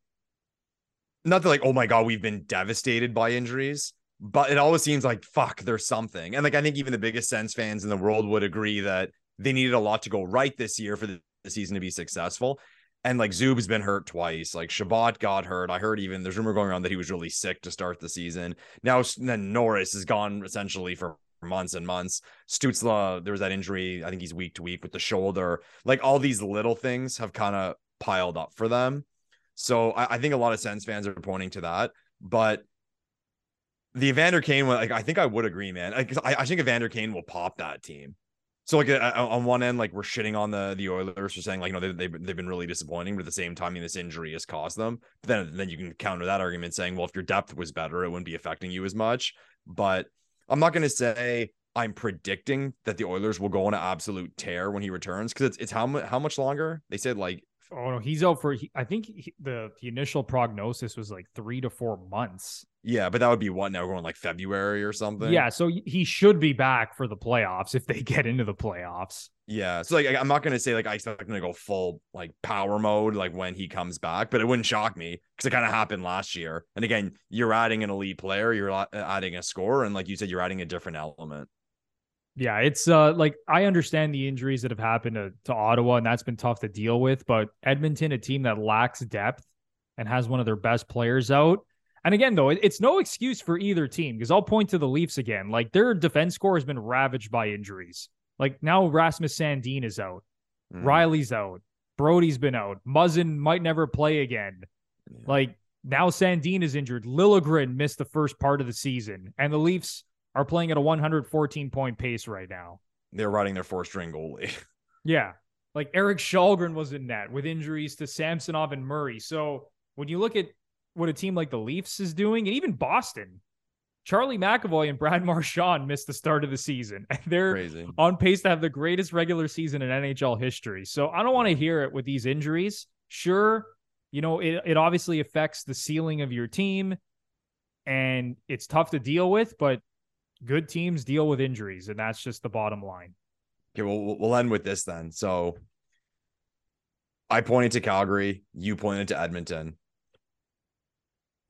not that like, oh my god, we've been devastated by injuries, but it always seems like fuck, there's something. And like I think even the biggest Sens fans in the world would agree that they needed a lot to go right this year for the, season to be successful. And like Zub's been hurt twice. Like Chabot got hurt. I heard even there's rumor going on that he was really sick to start the season. Now then Norris has gone essentially for months and months. Stützle, there was that injury. I think he's week to week with the shoulder. Like all these little things have kind of piled up for them. So I, I think a lot of Sens fans are pointing to that. But the Evander Kane one, like I think I would agree, man. Like, I, I think Evander Kane will pop that team. So like uh, on one end, like we're shitting on the the Oilers for saying like you know they they've, they've been really disappointing, but at the same time, I mean, this injury has cost them. But then then you can counter that argument saying, well, if your depth was better, it wouldn't be affecting you as much. But I'm not going to say I'm predicting that the Oilers will go on an absolute tear when he returns because it's it's how much how much longer they said like Oh no, he's out for. he- I think he, the the initial prognosis was like three to four months. yeah, but that would be what now going like February or something. Yeah, so he should be back for the playoffs if they *laughs* get into the playoffs. Yeah. So like I'm not gonna say like I expect him to go full like power mode like when he comes back, but it wouldn't shock me because it kind of happened last year. And again, you're adding an elite player, you're uh, adding a score, and like you said, you're adding a different element. Yeah, it's uh like I understand the injuries that have happened to, to Ottawa, and that's been tough to deal with. But Edmonton, a team that lacks depth and has one of their best players out. And again, though, it- it's no excuse for either team because I'll point to the Leafs again. Like their defense core has been ravaged by injuries. Like now Rasmus Sandin is out, Mm. Rielly's out, Brodie's been out, Muzzin might never play again. Yeah. Like now Sandin is injured. Liljegren missed the first part of the season, and the Leafs are playing at a 114 point pace right now. They're riding their four string goalie. *laughs* Yeah. Like Erik Källgren was in net with injuries to Samsonov and Murray. So when you look at what a team like the Leafs is doing, and even Boston, Charlie McAvoy and Brad *laughs* Marchand missed the start of the season. *laughs* They're Crazy. on pace to have the greatest regular season in NHL history. So I don't want to hear it with these injuries. Sure, you know, it, it obviously affects the ceiling of your team and it's tough to deal with, but good teams deal with injuries, and that's just the bottom line. Okay, well, we'll- end with this then. So I pointed to Calgary, you pointed to Edmonton.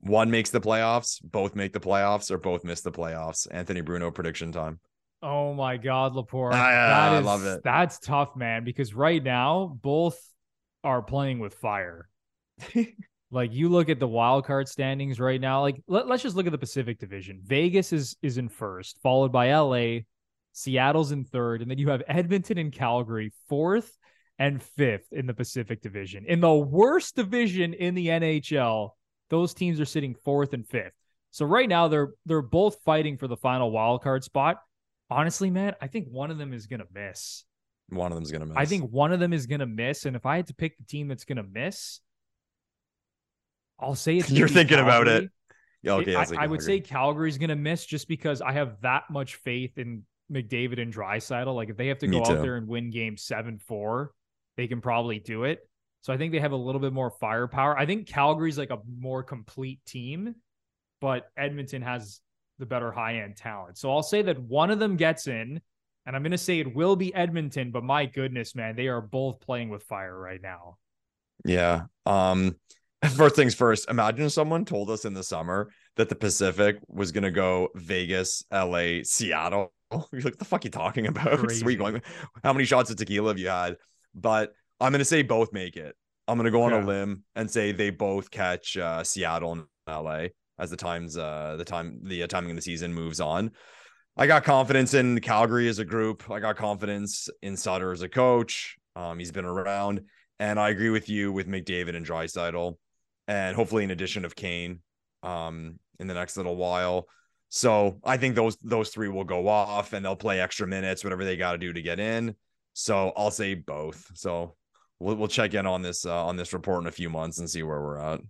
One makes the playoffs, both make the playoffs, or both miss the playoffs. Anthony Bruno prediction time. Oh my God, Lepore. Ah, yeah, That I is- love it. That's tough, man, because right now both are playing with fire. *laughs* like you look at the wild card standings right now, like let, us just look at the Pacific Division. Vegas is is in first, followed by LA, Seattle's in third, and then you have Edmonton and Calgary fourth and fifth in the Pacific Division. In the worst division in the NHL, those teams are sitting fourth and fifth. So right now they're they're both fighting for the final wild card spot. Honestly, man, I think one of them is gonna miss. One of them's gonna miss. I think one of them is gonna miss. And if I had to pick the team that's gonna miss, I'll say it's *laughs* You're thinking about it. Yeah, okay. I, I would say Calgary's gonna miss just because I have that much faith in McDavid and Draisaitl. Like if they have to go out there and win game seven four, they can probably do it. So I think they have a little bit more firepower. I think Calgary's like a more complete team, but Edmonton has the better high end talent. So I'll say that one of them gets in, and I'm gonna say it will be Edmonton, but my goodness, man, they are both playing with fire right now. Yeah. Um *laughs* first things first, imagine someone told us in the summer that the Pacific was gonna go Vegas, LA, Seattle. *laughs* You're like, the fuck you talking about? Where you going? How many shots of tequila have you had? But I'm gonna say both make it. I'm gonna go on Yeah. a limb and say they both catch uh, Seattle and LA as the times uh the time the uh, timing of the season moves on. I got confidence in Calgary as a group. I got confidence in Sutter as a coach. Um, he's been around, and I agree with you with McDavid and Draisaitl, and hopefully an addition of Kane, um, in the next little while. So I think those those three will go off, and they'll play extra minutes, whatever they got to do to get in. So I'll say both. So we'll we'll check in on this uh, on this report in a few months and see where we're at.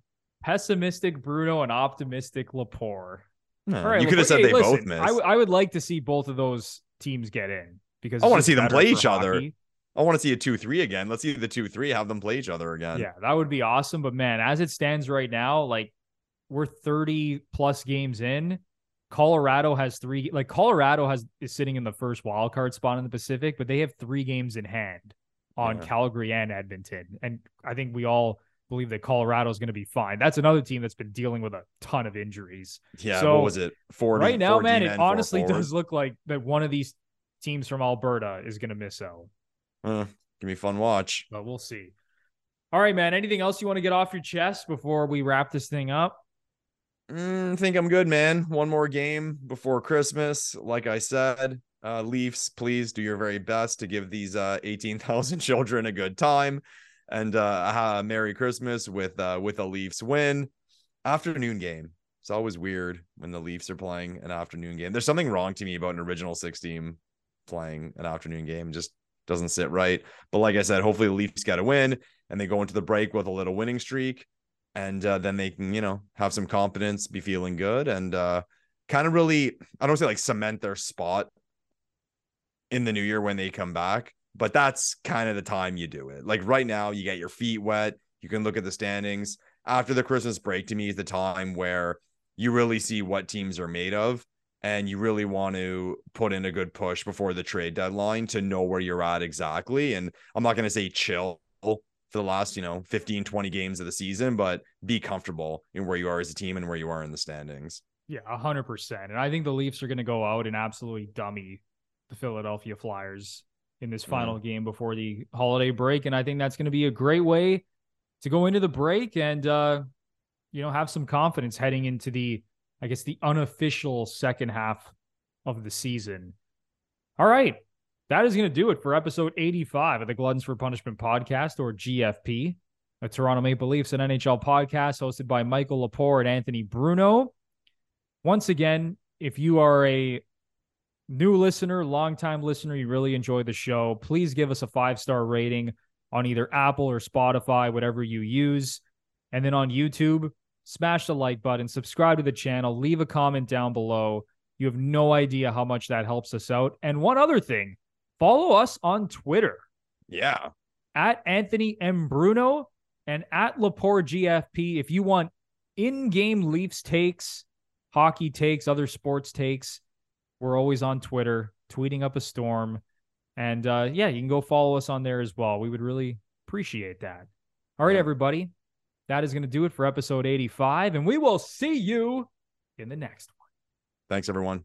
Pessimistic Bruno and optimistic All right, you could have said hey, they listen, both missed. I, w- I would like to see both of those teams get in because I wanna see them play each other. I want to see a two three again. Let's see the two three have them play each other again. Yeah, that would be awesome. But man, as it stands right now, like we're 30 plus games in. Colorado has three like Colorado has is sitting in the first wild card spot in the Pacific, but they have three games in hand on Yeah. Calgary and Edmonton. And I think we all believe that Colorado is going to be fine. That's another team that's been dealing with a ton of injuries. Yeah, So, what was it? 40, right now, man, it honestly *laughs* does look like that one of these teams from Alberta is going to miss out. Uh, give me a fun watch. but we'll see. All right, man. Anything else you want to get off your chest before we wrap this thing up? Mm, think I'm good, man. One more game before Christmas. Like I said, uh, Leafs, please do your very best to give these uh, 18,000 *laughs* children a good time and uh, a Merry Christmas with uh, with a Leafs win. Afternoon game. It's always weird when the Leafs are playing an afternoon game. There's something wrong to me about an original six team playing an afternoon game. Just doesn't sit right. But like I said, hopefully the Leafs got a win and they go into the break with a little winning streak and uh, then they can you know have some confidence be feeling good and uh kind of really i don't say like cement their spot in the new year when they come back but that's kind of the time you do it. Like right now you get your feet wet you can look at the standings. After the christmas break to me is the time where you really see what teams are made of and you really want to put in a good push before the trade deadline to know where you're at exactly and i'm not going to say chill for the last, you know, 15, 20 games of the season, but be comfortable in where you are as a team and where you are in the standings. Yeah, hundred percent. And I think the Leafs are going to go out and absolutely dummy the Philadelphia Flyers in this final game before the holiday break, and I think that's going to be a great way to go into the break and uh, you know have some confidence heading into the, I guess, the unofficial second half of the season. All right. That is going to do it for episode 85 of the Gluttons for Punishment podcast or GFP. a Toronto Maple Leafs and NHL podcast hosted by Michael Lepore and Anthony Bruno. Once again, if you are a new listener, longtime listener, you really enjoy the show, please give us a five star rating on either Apple or Spotify, whatever you use. And then on YouTube, smash the like button, subscribe to the channel, leave a comment down below. You have no idea how much that helps us out. And one other thing, follow us on Twitter. Yeah. At Anthony M. Bruno and at Lepore GFP. If you want in game Leafs takes, hockey takes, other sports takes, we're always on Twitter, tweeting up a storm. And uh, yeah, you can go follow us on there as well. We would really appreciate that. All right, everybody. That is going to do it for episode 85. And we will see you in the next one. Thanks, everyone.